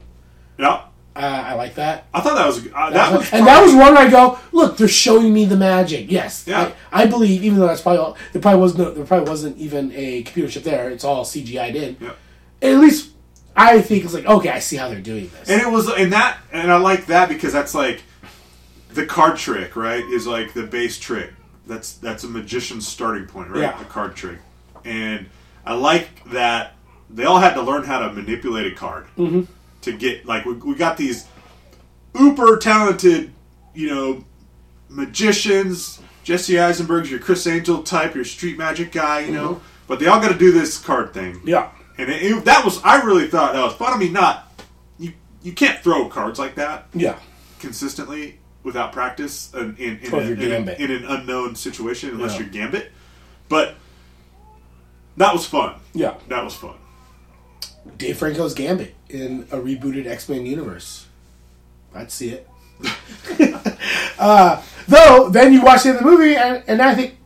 Yeah.
Uh, I like that.
I thought that was uh, that was
and that was one where I go, look, they're showing me the magic. Yes,
Yeah.
I, I believe, even though that's probably all, there probably was no, there probably wasn't even a computer chip there. It's all CGI'd in.
Yeah.
At least I think it's like, okay, I see how they're doing this.
And it was and that and I like that because that's like the card trick, right? Is like the base trick. That's that's a magician's starting point, right?
Yeah.
The card trick. And I like that they all had to learn how to manipulate a card
Mm-hmm.
To get like we, we got these uber talented, you know, magicians. Jesse Eisenberg's your Criss Angel type, your street magic guy, you know. But they all got to do this card thing.
Mm-hmm. yeah,
And it, it- that was I really thought that was fun. I mean, not you you can't throw cards like that
yeah,
consistently without practice in in, in, a- in, a- in an unknown situation unless
Yeah.
you're gambit. But that was fun.
yeah.
That was fun.
Dave Franco's Gambit in a rebooted X Men universe. I'd see it. uh, though, then you watch the end of the movie, and, and I think,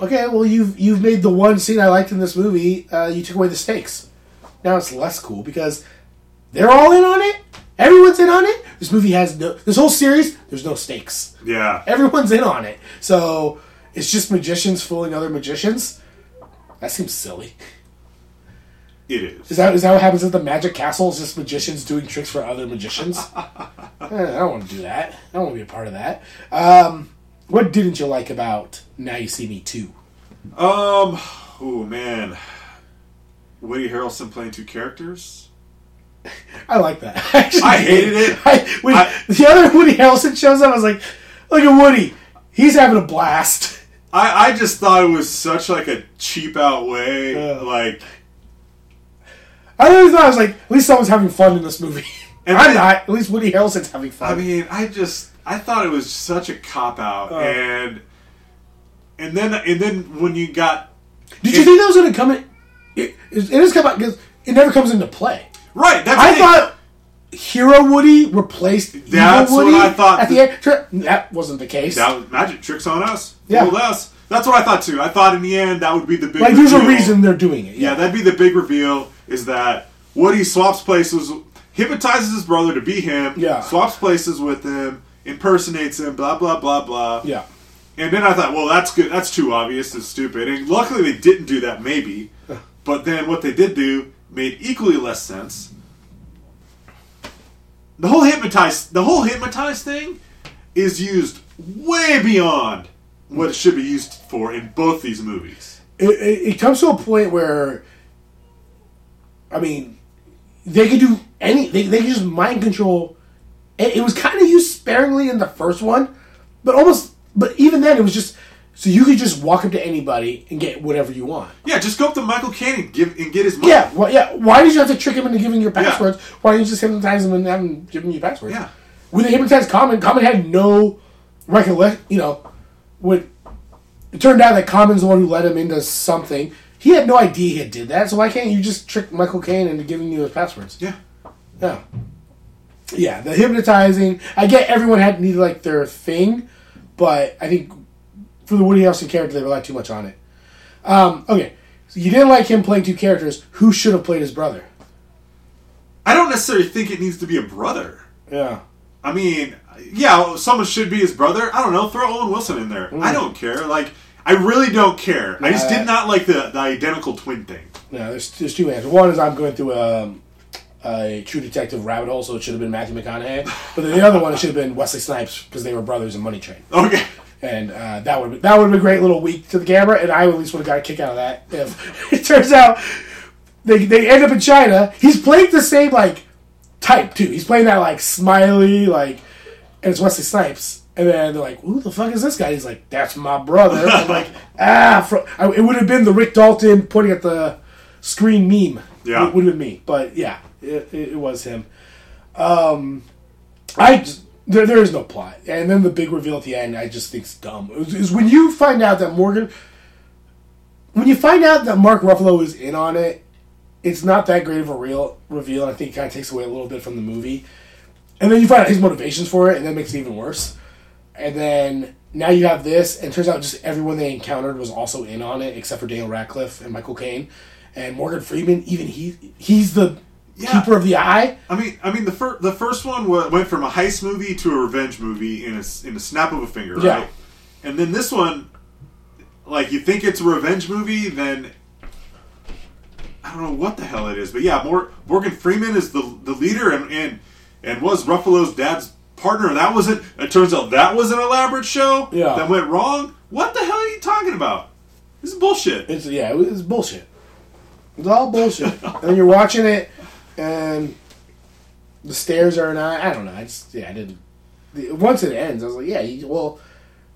okay, well, you've you've made the one scene I liked in this movie. Uh, you took away the stakes. Now it's less cool because they're all in on it. Everyone's in on it. This movie has no. This whole series, there's no stakes.
Yeah.
Everyone's in on it. So it's just magicians fooling other magicians. That seems silly.
It is.
Is that is that what happens at the Magic Castle? Is just magicians doing tricks for other magicians? Eh, I don't want to do that. I don't want to be a part of that. Um, what didn't you like about Now You See Me Two?
Um. Oh man. Woody Harrelson playing two characters.
I like that. Actually,
I hated it.
I, when
I-
the other Woody Harrelson shows up, I was like, "Look at Woody. He's having a blast."
I, I just thought it was such like a cheap out way.
Yeah.
Like
I really thought I was like, "At least someone's having fun in this movie."
And
I'm
then-
not. At least Woody Harrelson's having fun.
I mean, I just I thought it was such a cop out,
Oh.
and and then and then when you got
Did you think that was going to come in? It, it, it is come out because it never comes into play.
right, that's
I thought Hero Woody replaced
That's
Evil Woody
what I thought
at the
that-
end. Sure, That wasn't the case.
that was magic tricks on us,
Yeah.
fooled us. That's what I thought too. I thought in the end that would be the big.
like, there's a reason they're doing it.
Yeah,
Yeah,
that'd be the big reveal. Is that Woody swaps places, hypnotizes his brother to be him.
Yeah.
swaps places with him, impersonates him. Blah blah blah blah.
yeah.
And then I thought, well, that's good. That's too obvious. and stupid. And luckily, they didn't do that. Maybe, but then what they did do made equally less sense. The whole hypnotize, the whole hypnotize thing, is used way beyond what it should be used for in both these movies.
It, it, it comes to a point where, I mean, they could do any. They they could just mind control. It, it was kind of used sparingly in the first one, but almost. But even then, it was just so you could just walk up to anybody and get whatever you want.
Yeah, just go up to Michael Caine and give and get his money.
Yeah, well, yeah. Why did you have to trick him into giving your passwords? Why didn't you just hypnotize him and have him give him your passwords?
Yeah.
When they hypnotized Common, Common had no recollection. You know, when it turned out that Common's the one who led him into something, he had no idea he did that. So why can't you just trick Michael Caine into giving you his passwords?
Yeah.
Yeah. Yeah, the hypnotizing. I get everyone had needed like their thing, but I think for the Woody Harrelson character, they relied too much on it. Um, okay, so you didn't like him playing two characters. Who should have played his brother?
I don't necessarily think it needs to be a brother.
Yeah.
I mean, yeah, someone should be his brother. I don't know. Throw Owen Wilson in there. I don't care. Like, I really don't care. I just did not like the, the identical twin thing.
Yeah, there's, there's two answers. One is I'm going through a, a True Detective rabbit hole, so it should have been Matthew McConaughey. But then the other one, it should have been Wesley Snipes because they were brothers in Money Train.
Okay.
And uh, that would that would have been a great little week to the camera, and I at least would have got a kick out of that. If it turns out they they end up in China, he's playing the same like type too. He's playing that like smiley like, and it's Wesley Snipes. And then they're like, "Who the fuck is this guy?" He's like, "That's my brother." I'm like, "Ah!" I, it would have been the Rick Dalton pointing at the screen meme.
Yeah.
it would have been me. But yeah, it, it, was him. Um, I just, there, there is no plot, and then the big reveal at the end, I just think it's dumb. Is, when you find out that Morgan, when you find out that Mark Ruffalo is in on it, it's not that great of a real reveal. And I think it kind of takes away a little bit from the movie. And then you find out his motivations for it, and that makes it even worse. And then now you have this, and it turns out just everyone they encountered was also in on it, except for Daniel Radcliffe and Michael Caine and Morgan Freeman. Even he, he's the
Yeah.
keeper of the eye.
I mean, I mean the first the first one went from a heist movie to a revenge movie in a in a snap of a finger,
Yeah.
right? And then this one, like you think it's a revenge movie, then I don't know what the hell it is, but yeah, Mor- Morgan Freeman is the the leader and and and was Ruffalo's dad's partner. That wasn't. It turns out that was an elaborate show
Yeah.
that went wrong. What the hell are you talking about? This is bullshit.
It's yeah, it's bullshit. It's all bullshit. and you're watching it, and the stairs are not. I don't know. I just yeah, I didn't. Once it ends, I was like, yeah, you, well,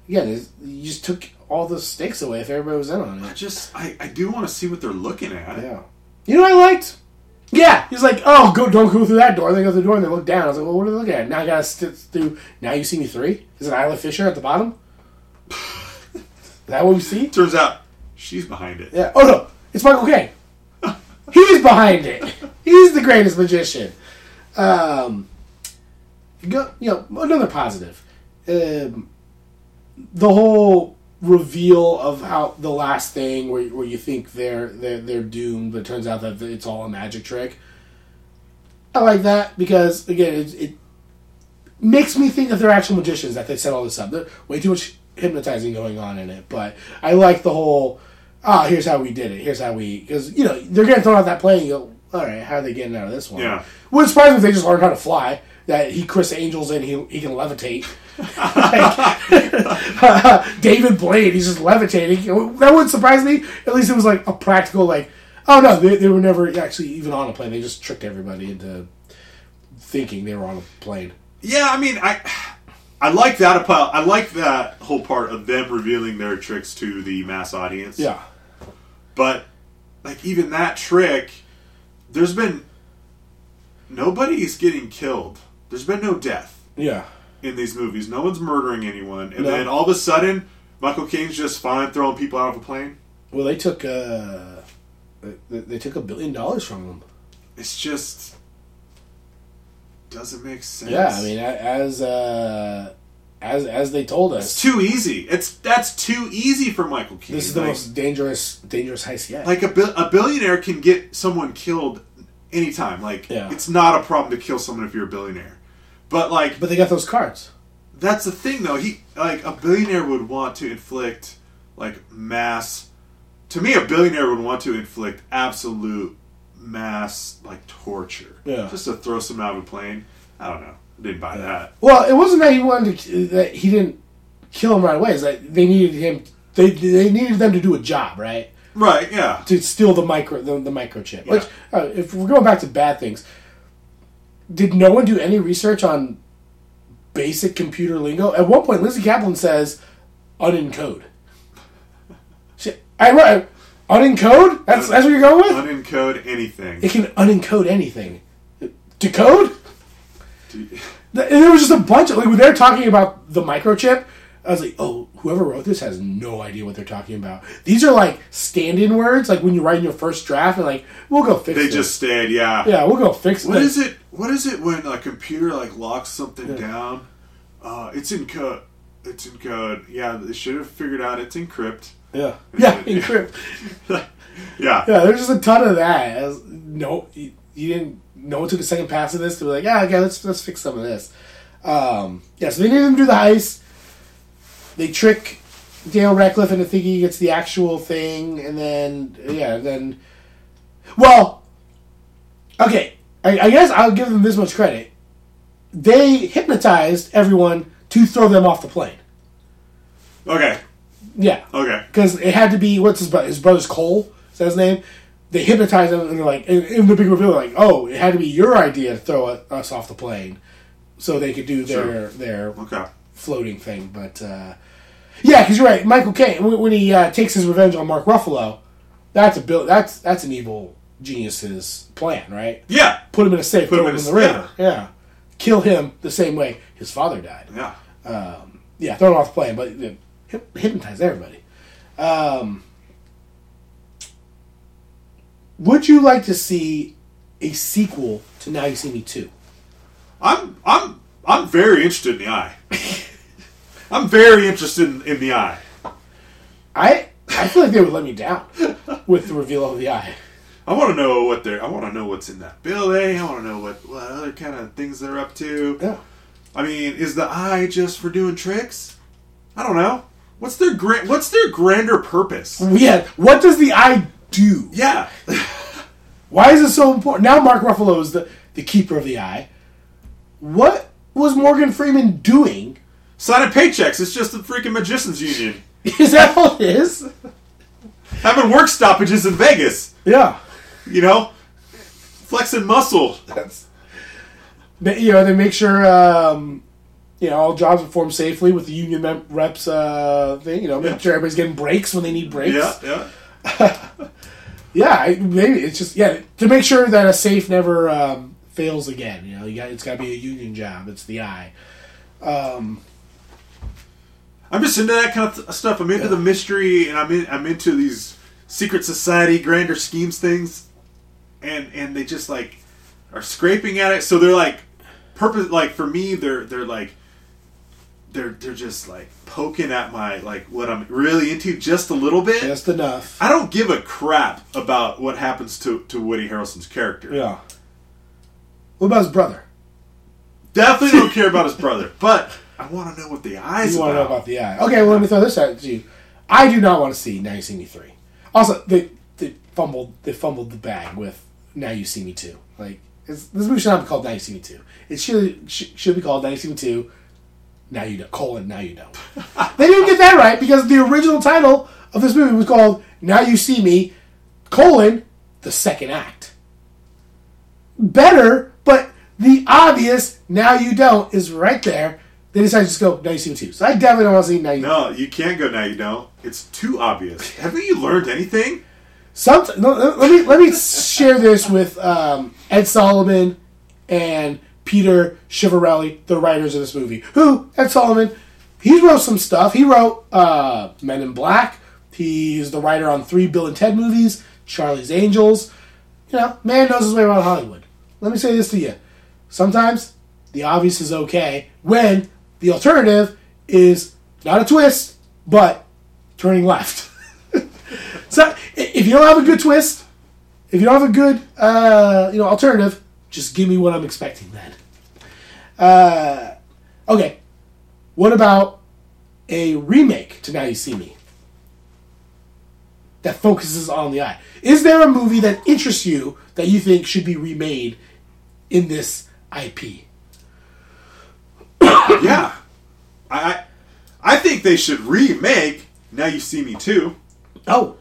yeah, you just took all the stakes away if everybody was in on it.
I just I, I do want to see what they're looking at.
Yeah. You know I liked? Yeah, he's like, oh, go, don't go through that door. They go through the door and they look down. I was like, well, what are they looking at? Now I gotta sit through. Now you see me three. Is it Isla Fisher at the bottom? Is that what we see?
Turns out she's behind it.
Yeah. Oh no, it's Michael Caine. He's behind it. He's the greatest magician. Um, go, you know, another positive. Um, the whole reveal of how the last thing where, where you think they're they're they're doomed, but it turns out that it's all a magic trick. I like that because again, it, it makes me think that they're actual magicians that they set all this up. There's way too much hypnotizing going on in it, but I like the whole. Ah, here's how we did it. Here's how we because you know they're getting thrown out that plane. You go, all right, how are they getting out of this one?
Yeah.
Wouldn't surprise me if they just learned how to fly. That he Criss Angels in, he he can levitate. Like, David Blaine, he's just levitating. That wouldn't surprise me. At least it was like a practical, like, oh no, they, they were never actually even on a plane. They just tricked everybody into thinking they were on a plane.
Yeah, I mean, I I like that about I like that whole part of them revealing their tricks to the mass audience.
Yeah.
But like even that trick, there's been nobody's getting killed. There's been no death
Yeah.
In these movies. No one's murdering anyone, and
No.
then all of a sudden, Michael Caine's just fine throwing people out of a plane.
Well, they took uh, they, they took a billion dollars from him.
It's just doesn't make sense.
Yeah, I mean, as uh, as as they told us, it's
too easy. It's that's too easy for Michael Caine.
this is the
Like-
most dangerous dangerous heist yet.
like a, a billionaire can get someone killed anytime. Like
Yeah.
it's not a problem to kill someone if you're a billionaire. But like
but they got those cards.
that's the thing though. He like a billionaire would want to inflict like mass. To me, a billionaire would want to inflict absolute mass like torture.
Yeah.
Just to throw someone out of a plane. I don't know. I didn't buy that.
Well, it wasn't that he wanted to, that he didn't kill him right away. It's that they needed him. They they needed them to do a job, right?
Right? Yeah.
To steal the micro the, the microchip. Which, uh, if we're going back to bad things, did no one do any research on basic computer lingo? At one point, Lizzy Caplan says, "Unencode." I wrote unencode. That's that's what you're going with.
Unencode anything.
It can unencode anything. Decode.
Dude,
there was just a bunch of like when they're talking about the microchip. I was like, oh, whoever wrote this has no idea what they're talking about. These are like stand-in words, like when you write in your first draft, and like we'll go fix. It.
They
this.
just stand, Yeah.
yeah, we'll go fix.
What
this.
is it? What is it when a computer like locks something down? Uh, it's in code. It's in code. Yeah, they should have figured out it's encrypt.
Yeah, yeah, encrypt.
Yeah.
Yeah, there's just a ton of that. Was- no, you, you didn't. No one took a second pass at this to be like, yeah, okay, let's let's fix some of this. Um, yeah, so they to do the heist. They trick Daniel Radcliffe into thinking he gets the actual thing, and then yeah, then well, okay, I, I guess I'll give them this much credit. They hypnotized everyone to throw them off the plane.
Okay.
Yeah,
Okay.
because it had to be what's his brother? His brother's Cole. Is that his name? They hypnotize him, and they're like, in, in the big reveal, they're like, oh, it had to be your idea to throw us off the plane, so they could do their
Sure.
their
Okay.
Floating thing. But uh, yeah, because you're right, Michael Caine when, when he uh, takes his revenge on Mark Ruffalo, that's a bill. That's that's an evil genius's plan, right?
Yeah.
Put him in a safe,
Put him
him
in
in the river, yeah. Kill him the same way his father died
Yeah.
yeah, throw him off the plane, but hyp- hypnotize everybody. Um, would you like to see a sequel to Now You See Me Two?
I'm I'm I'm very interested in the eye. I'm very interested in, in the eye.
I I feel like they would let me down with the reveal of the eye.
I want to know what they're. I want to know what's in that building. I want to know what what other kind of things they're up to.
Yeah.
I mean, is the eye just for doing tricks? I don't know. What's their grand? What's their grander purpose?
Yeah. What does the eye do?
Yeah,
Why is it so important? Now Mark Ruffalo is the, the keeper of the eye. What was Morgan Freeman doing?
Signing paychecks. It's just the freaking magicians union
Is that all it is?
having work stoppages in Vegas.
Yeah.
You know, flexing muscle.
That's you know they make sure um, you know all jobs are perform safely with the union reps uh, thing. You know, make
Yeah.
sure everybody's getting breaks when they need breaks.
Yeah, yeah.
Yeah, maybe it's just yeah to make sure that a safe never um, fails again. You know, you got it's got to be a union job. It's the eye.
I'm just into that kind of stuff. I'm into
Yeah.
the mystery, and I'm in, I'm into these secret society, grander schemes things, and and they just like are scraping at it. So they're like purpose. Like for me, they're they're like they're they're just like poking at my like what I'm really into just a little bit.
Just enough.
I don't give a crap about what happens to to Woody Harrelson's character.
Yeah. What about his brother?
Definitely don't care about his brother, but I want to know what the eyes
You want to know about the eye? Okay, well let me throw this at you. I do not want to see Now You See Me three. Also, they they fumbled they fumbled the bag with Now You See Me two. Like it's, this movie should not be called Now You See Me two. It should should should be called Now You See Me two. Now you don't. Colon. Now you don't. they didn't get that right because the original title of this movie was called Now You See Me, colon the second act. Better, but the obvious Now You Don't is right there. They decided to just go Now You See Me two. So I definitely don't want to see Now You.
No, you can't go now. You don't. It's too obvious. Haven't you learned anything?
Some, no, let let me let me share this with um, Ed Solomon and Peter Chiarelli, the writers of this movie. Who Ed Solomon? He wrote some stuff. He wrote uh, Men in Black. He's the writer on three Bill and Ted movies, Charlie's Angels. You know, man knows his way around Hollywood. Let me say this to you: sometimes the obvious is okay when the alternative is not a twist, but turning left. So if you don't have a good twist, if you don't have a good uh, you know alternative, just give me what I'm expecting then. Uh, okay, what about a remake to Now You See Me that focuses on the eye? Is there a movie that interests you that you think should be remade in this IP?
Yeah, I, I, think they should remake Now You See Me Too,
Oh,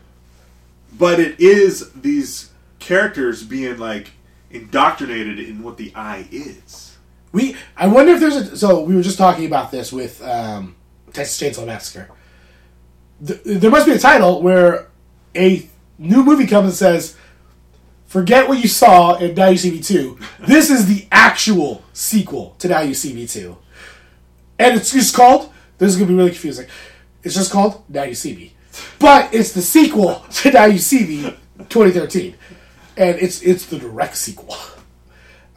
but it is these characters being like indoctrinated in what the eye is.
We, I wonder if there's a. So we were just talking about this with um, Texas Chainsaw Massacre. Th- there must be a title where a new movie comes and says, "Forget what you saw in Now You See Me Two. This is the actual sequel to Now You See Me Two, and it's just called. This is gonna be really confusing. It's just called Now You See Me, but it's the sequel to Now You See Me, 2013, and it's it's the direct sequel."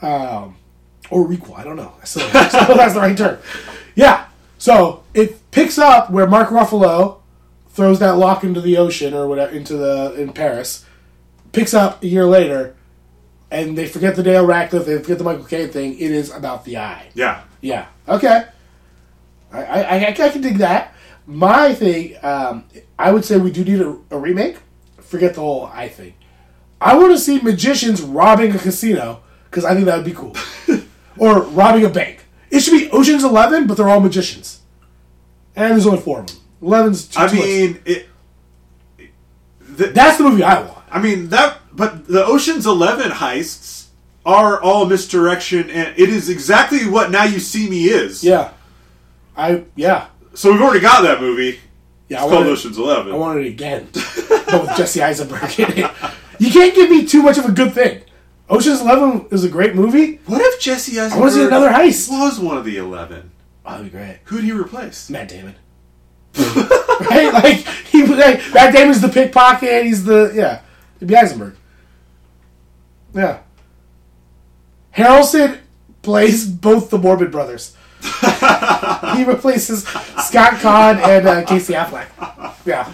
Um, or requel. I don't know. I still, I still don't know that's the right term. Yeah. So it picks up where Mark Ruffalo throws that lock into the ocean or whatever into the in Paris. Picks up a year later, and they forget the Dale Radcliffe. They forget the Michael Caine thing. It is about the eye.
Yeah,
Yeah. Okay. I I, I, I can dig that. My thing, um, I would say we do need a, a remake. Forget the whole I thing. I want to see magicians robbing a casino because I think that would be cool. or robbing a bank. It should be Ocean's Eleven, but they're all magicians. And there's only four of them. Eleven's too
I mean it. th-
that's the movie I want.
I mean that, but the Ocean's Eleven heists are all misdirection, and it is exactly what Now You See Me is.
Yeah. I yeah.
So we've already got that movie.
Yeah,
It's
I
called
want it,
Ocean's Eleven.
I want it again. but with Jesse Eisenberg in it. You can't give me too much of a good thing. Ocean's Eleven is a great movie.
what if Jesse Eisenberg
wanna see another heist.
was one of the Eleven?
Oh, that'd be great.
Who'd he replace?
Matt Damon. right? Like he like Matt Damon's the pickpocket, he's the yeah. It'd be Eisenberg. Yeah. Harrelson plays both the Morbid brothers. he replaces Scott Caan and uh, Casey Affleck. Yeah.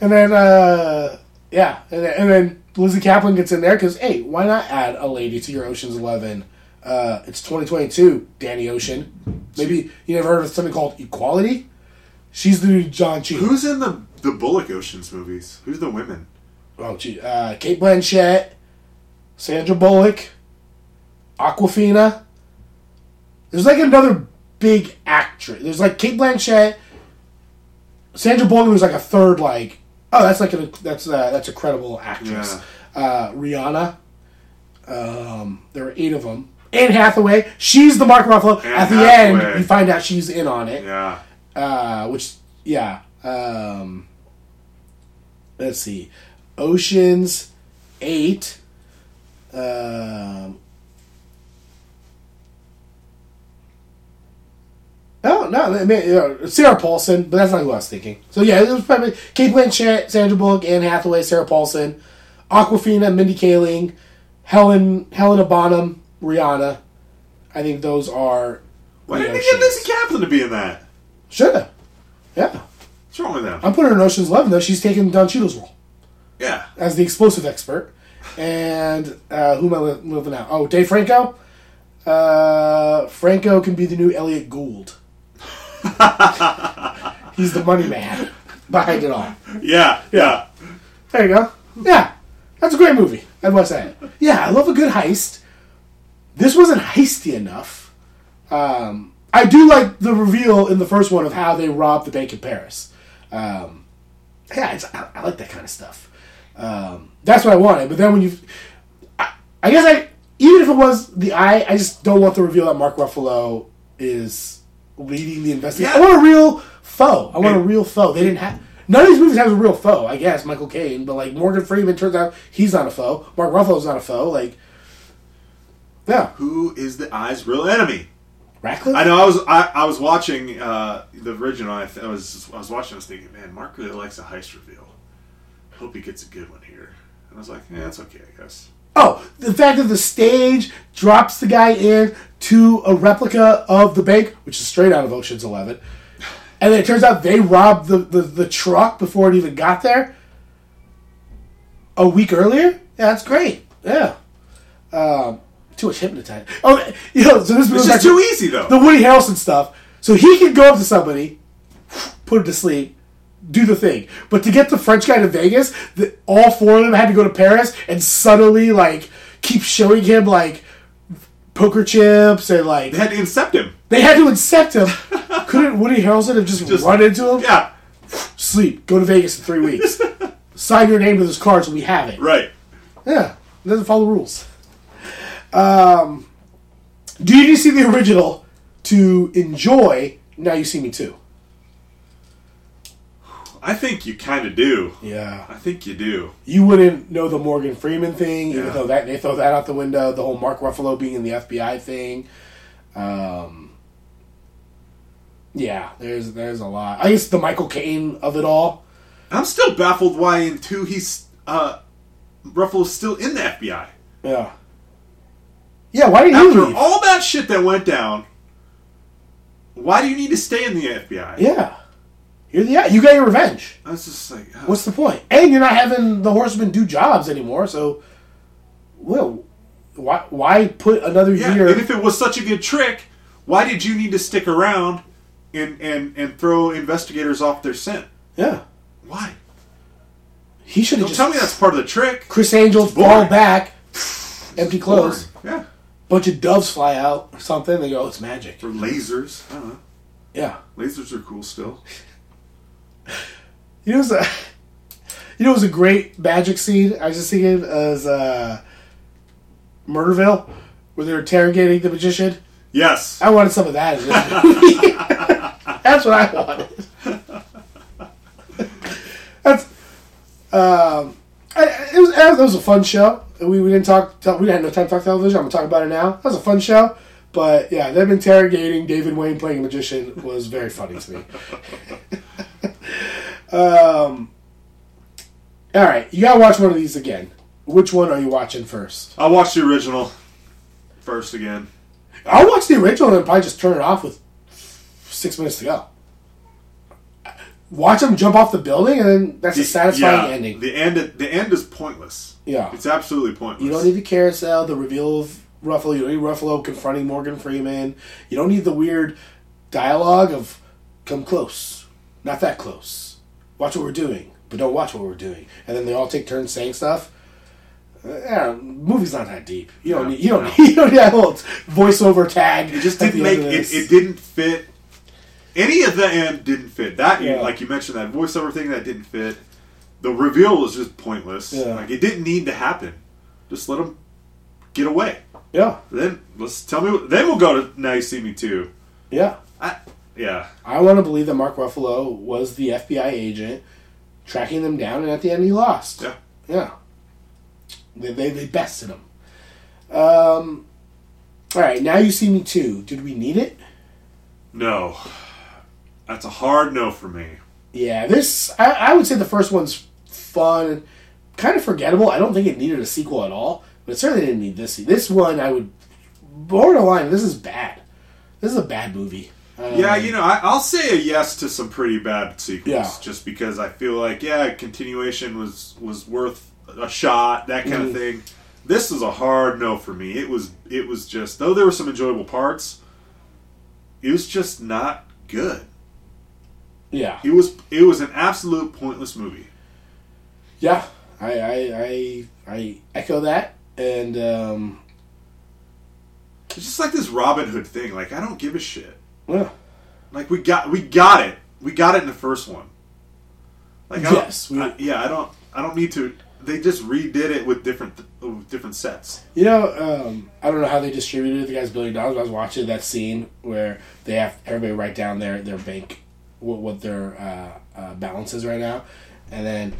And then, uh, yeah. And then, and then Lizzy Caplan gets in there because, hey, why not add a lady to your Ocean's Eleven? Uh, it's 2022, Danny Ocean. Maybe you never heard of something called Equality? She's the new John Chi.
Who's in the the Bullock Oceans movies? Who's the women?
Oh, gee. Uh, Cate Blanchett, Sandra Bullock, Awkwafina. There's like another big actress. There's like Cate Blanchett, Sandra Bullock was like a third. Like, oh, that's like a that's a, that's a credible actress. Uh, Rihanna. Um, there are eight of them. Anne Hathaway. She's the Mark Ruffalo.
Anne
At the
Hathaway.
end, you find out she's in on it
Yeah.
uh, which yeah. Um, let's see, Ocean's Eight. Um, oh no, I mean, Sarah Paulson, but that's not who I was thinking. So yeah, it was probably Cate Blanchett, Sandra Bullock, Anne Hathaway, Sarah Paulson, Awkwafina, Mindy Kaling, Helen Helena Bonham, Rihanna. I think those are.
Why didn't they get. Lizzy Caplan to be in that?
Should have. Yeah.
What's wrong with them?
I'm putting her in Ocean's Eleven though. She's taking Don Cheadle's role
yeah.
as the explosive expert. And uh, who am I li- living out? Oh, Dave Franco. Uh, Franco can be the new Elliott Gould. He's the money man behind it all.
Yeah. Yeah.
There you go. Yeah, that's a great movie. I must say. Yeah, I love a good heist. This wasn't heisty enough. Um, I do like the reveal in the first one of how they robbed the bank in Paris. Um, yeah, it's, I, I like that kind of stuff. Um, that's what I wanted. But then when you, I, I guess I even if it was the eye, I just don't want the reveal that Mark Ruffalo is leading the investigation.
Yeah.
I want a real foe. I want a real foe. They didn't have. None of these movies has a real foe. I guess Michael Caine, but like Morgan Freeman turns out he's not a foe. Mark Ruffalo's not a foe. Like, yeah,
Who is the Eye's real enemy?
Radcliffe.
I know. I was I, I was watching uh, the original. I, th- I was I was watching. I was thinking, man, Mark really likes a heist reveal. Hope he gets a good one here. And I was like, yeah, that's okay, I guess.
Oh, the fact that the stage drops the guy in to a replica of the bank, which is straight out of Ocean's Eleven, and then it turns out they robbed the, the, the truck before it even got there a week earlier. Yeah, that's great. Yeah. Um, too much hypnotized. Oh, you know, so this
just
to
too easy, though.
the Woody Harrelson stuff. So he can go up to somebody, put him to sleep, do the thing. But to get the French guy to Vegas, the, all four of them had to go to Paris and subtly like keep showing him like poker chips and like
They had to incept him.
they had to accept him. Couldn't Woody Harrelson have just,
Just-
run into him?
Yeah.
Sleep. Go to Vegas in three weeks. Sign your name to this card so we have it.
Right.
Yeah, doesn't follow the rules. Um, do you need to see the original to enjoy Now You See Me Too?
I think you kind of do.
Yeah.
I think you do.
You wouldn't know the Morgan Freeman thing, even
Yeah.
though that they throw that out the window. The whole Mark Ruffalo being in the FBI thing. Um, yeah, there's there's a lot. I guess the Michael Caine of it all.
I'm still baffled why in two he's uh Ruffalo's still in the FBI.
Yeah. Yeah, why did he
After
leave?
all that shit that went down, why do you need to stay in the FBI?
yeah. You're the, yeah, you got your revenge.
Was just like, uh,
What's the point? And you're not having the horsemen do jobs anymore, so well, why why put another
yeah.
year?
And if it was such a good trick, why did you need to stick around and and and throw investigators off their scent?
yeah,
Why?
he should have
tell me that's part of the trick.
Chris Angel fall back, empty clothes,
Yeah.
bunch of doves fly out or something. They go, oh, it's magic.
Or lasers. I don't know.
Yeah,
Lasers are cool still.
You know, it was a, you know, it was a great magic scene. I was just thinking as uh, Murderville, where they're interrogating the magician.
Yes.
I wanted some of that in this movie. That's what I wanted. That's um, I, it was it was a fun show. We, we didn't talk. We didn't have no time to talk television. I'm gonna talk about it now. That was a fun show. But yeah, them interrogating David Wayne playing a magician was very funny to me. um, all right, you gotta watch one of these again. Which one are you watching first?
I'll watch the original first again.
I'll watch the original and probably just turn it off with six minutes to go. Watch them jump off the building, and then that's a satisfying
Yeah,
ending.
The end. The end is pointless.
Yeah.
it's absolutely pointless.
You don't need the carousel, the reveal of Ruffalo. You don't need Ruffalo confronting Morgan Freeman. You don't need the weird dialogue of "come close, not that close." Watch what we're doing, but don't watch what we're doing. And then they all take turns saying stuff. Uh, yeah, movie's not that deep. You don't
No,
need. You don't.
no.
Need, you don't need that little voiceover tag.
It just didn't make it. It didn't fit. Any of the end didn't fit. That
Yeah.
like you mentioned that voiceover thing that didn't fit. The reveal was just pointless.
Yeah.
Like it didn't need to happen. Just let them get away.
Yeah,
Then let's tell me. Then we'll go to now you see me too.
yeah.
I, yeah.
I want to believe that Mark Ruffalo was the FBI agent tracking them down, and at the end he lost.
Yeah.
Yeah. They, they, they bested him. Um, all right, now you see me too. Did we need it?
No. That's a hard no for me.
Yeah, this, I, I would say the first one's fun, kind of forgettable. I don't think it needed a sequel at all, but it certainly didn't need this. This one, I would, borderline, this is bad. This is a bad movie. Um,
Yeah, you know, I, I'll say a yes to some pretty bad sequels,
Yeah.
just because I feel like yeah, continuation was was worth a shot, that kind
Mhm.
of thing. This is a hard no for me. It was it was just though there were some enjoyable parts, it was just not good.
Yeah.
It was it was an absolute pointless movie.
Yeah, I I I, I echo that, and um,
It's just like this Robin Hood thing. Like I don't give a shit.
Yeah,
Like we got we got it. We got it in the first one. Like I
Yes, we-
I- yeah. I don't. I don't need to. They just redid it with different with different sets.
you know, um, I don't know how they distributed the guy's billion dollars. I was watching that scene where they have everybody write down their their bank what, what their uh, uh, balance is right now, and then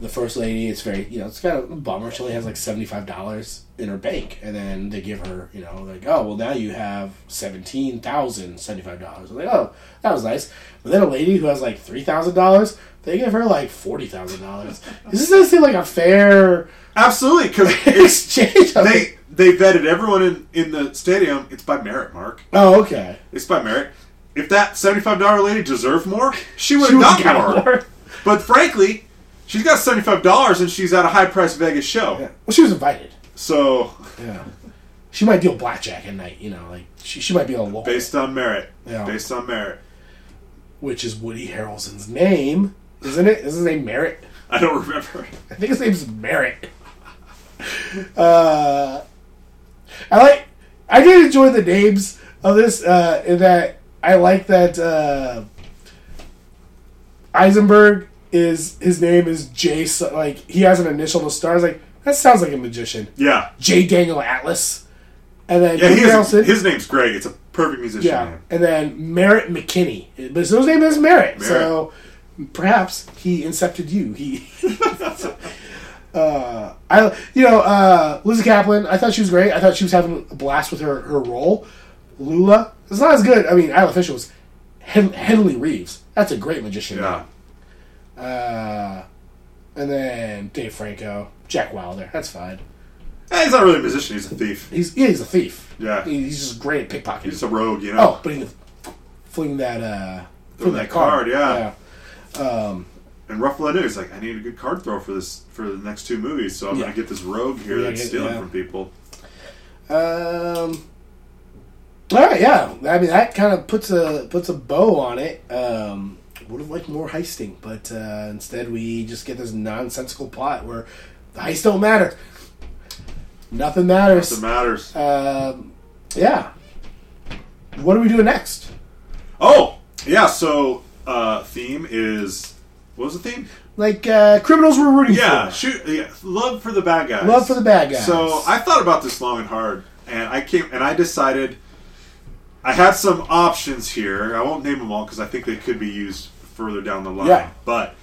the first lady, it's very you know it's kind of a bummer. She only has like seventy five dollars in her bank, and then they give her you know like oh well now you have seventeen thousand seventy five dollars. Like oh that was nice, but then a lady who has like three thousand dollars, they give her like forty thousand dollars. Is this seem like a fair
Absolutely, because
exchange. of
they they vetted everyone in in the stadium. It's by merit, Mark.
Oh, okay.
It's by merit. If that seventy five dollar lady deserved more, she would
She
have
would've
got more. But frankly, she's got seventy five dollars and she's at a high price Vegas show.
Yeah. Well, she was invited.
So
Yeah. She might deal blackjack at night, you know, like she, she might be a local,
based on merit,
Yeah.
based on merit.
which is Woody Harrelson's name, isn't it? Is his name Merritt?
I don't remember.
I think his name's Merritt. Uh, I like. I did enjoy the names of this. Uh, in that I like that uh, Eisenberg is his name is J. so- Like he has an initial to start stars. Like that sounds like a magician.
Yeah,
J. Daniel Atlas, and then
yeah. He
Harrelson-
his name's Greg. It's a perfect musician
Yeah,
name.
and then Merritt McKinney, but his name is Merritt, so perhaps he incepted you. He, uh, I, you know, uh, Lizzy Caplan. I thought she was great. I thought she was having a blast with her her role. Lula, it's not as good. I mean, Isla Fisher was Hen- Henley Reeves. That's a great magician.
Yeah,
name. Uh, and then Dave Franco, Jack Wilder. That's fine.
Eh, he's not really a musician. He's a thief.
He's yeah, he's a thief.
Yeah.
He- he's just great at pickpocketing.
He's a rogue. You know.
Oh, but he fling that uh
Throw
fling
that
card.
yeah.
yeah.
And Ruffalo knew he's like, I need a good card throw for this for the next two movies, so I'm
Yeah.
gonna get this rogue here
Yeah,
that's
get-
stealing
yeah.
from people.
Um. All right, yeah. I mean, that kind of puts a puts a bow on it. Um, would have liked more heisting, but uh, instead we just get this nonsensical plot where the heists don't matter. Nothing matters.
Nothing matters.
Um, yeah. What are we doing next?
Oh, yeah. So uh, theme is what was the theme?
Like uh, criminals we're rooting
Yeah,
for.
shoot. Yeah, love for the bad guys.
Love for the bad guys.
So I thought about this long and hard, and I came and I decided I had some options here. I won't name them all because I think they could be used further down the line.
Yeah.
But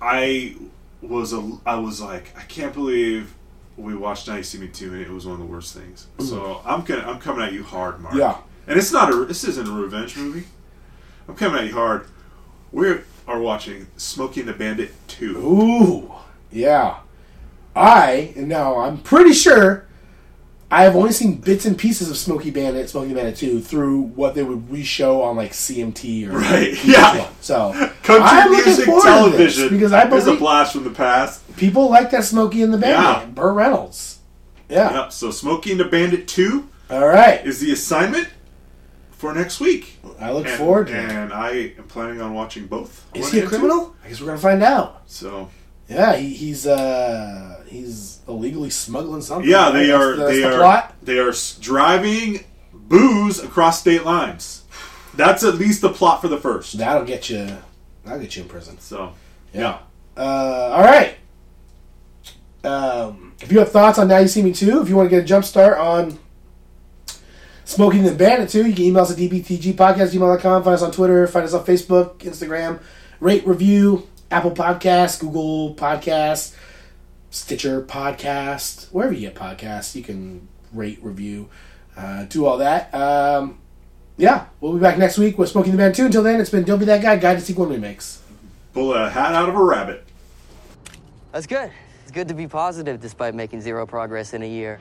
I was a I was like I can't believe we watched Now You See Me Too and it was one of the worst things. Mm-hmm. So I'm gonna I'm coming at you hard, Mark.
Yeah.
And it's not a this isn't a revenge movie. I'm coming at you hard. We are watching Smokey and the Bandit 2.
Ooh, yeah. I and now I'm pretty sure I have only seen bits and pieces of Smokey Bandit, Smokey Bandit 2 through what they would re-show on like CMT or
Right,
VH1.
yeah.
So
Country
I'm looking
music
forward to this
television
because I
is a
believe
blast from the past.
people like that Smokey and the Bandit,
Yeah.
Burt Reynolds. Yeah.
Yep. So Smokey and the Bandit Two
All right.
is the assignment for next week.
I look
And,
forward to it.
and I am planning on watching both.
Is he a
and two.
criminal? I guess we're gonna find out.
So
Yeah, he, he's uh he's illegally smuggling something.
yeah, they
That's
are.
the-
they
the
are.
plot.
They are driving booze across state lines. That's at least the plot for the first.
That'll get you. That'll get you in prison.
So
Yeah. Uh, all right. Um, if you have thoughts on Now You See Me Too, if you want to get a jump start on Smokey and the Bandit too, you can email us at dbtgpodcast.gmail.com. Find us on Twitter. Find us on Facebook, Instagram. Rate, review, Apple Podcasts, Google Podcasts, Stitcher Podcast, wherever you get podcasts, you can rate, review, uh, do all that. Um, yeah, we'll be back next week with Smokey and the Bandit 2. Until then, it's been Don't Be That Guy, Guide to Sequel Remakes.
pull a hat out of a rabbit.
That's good. It's good to be positive despite making zero progress in a year.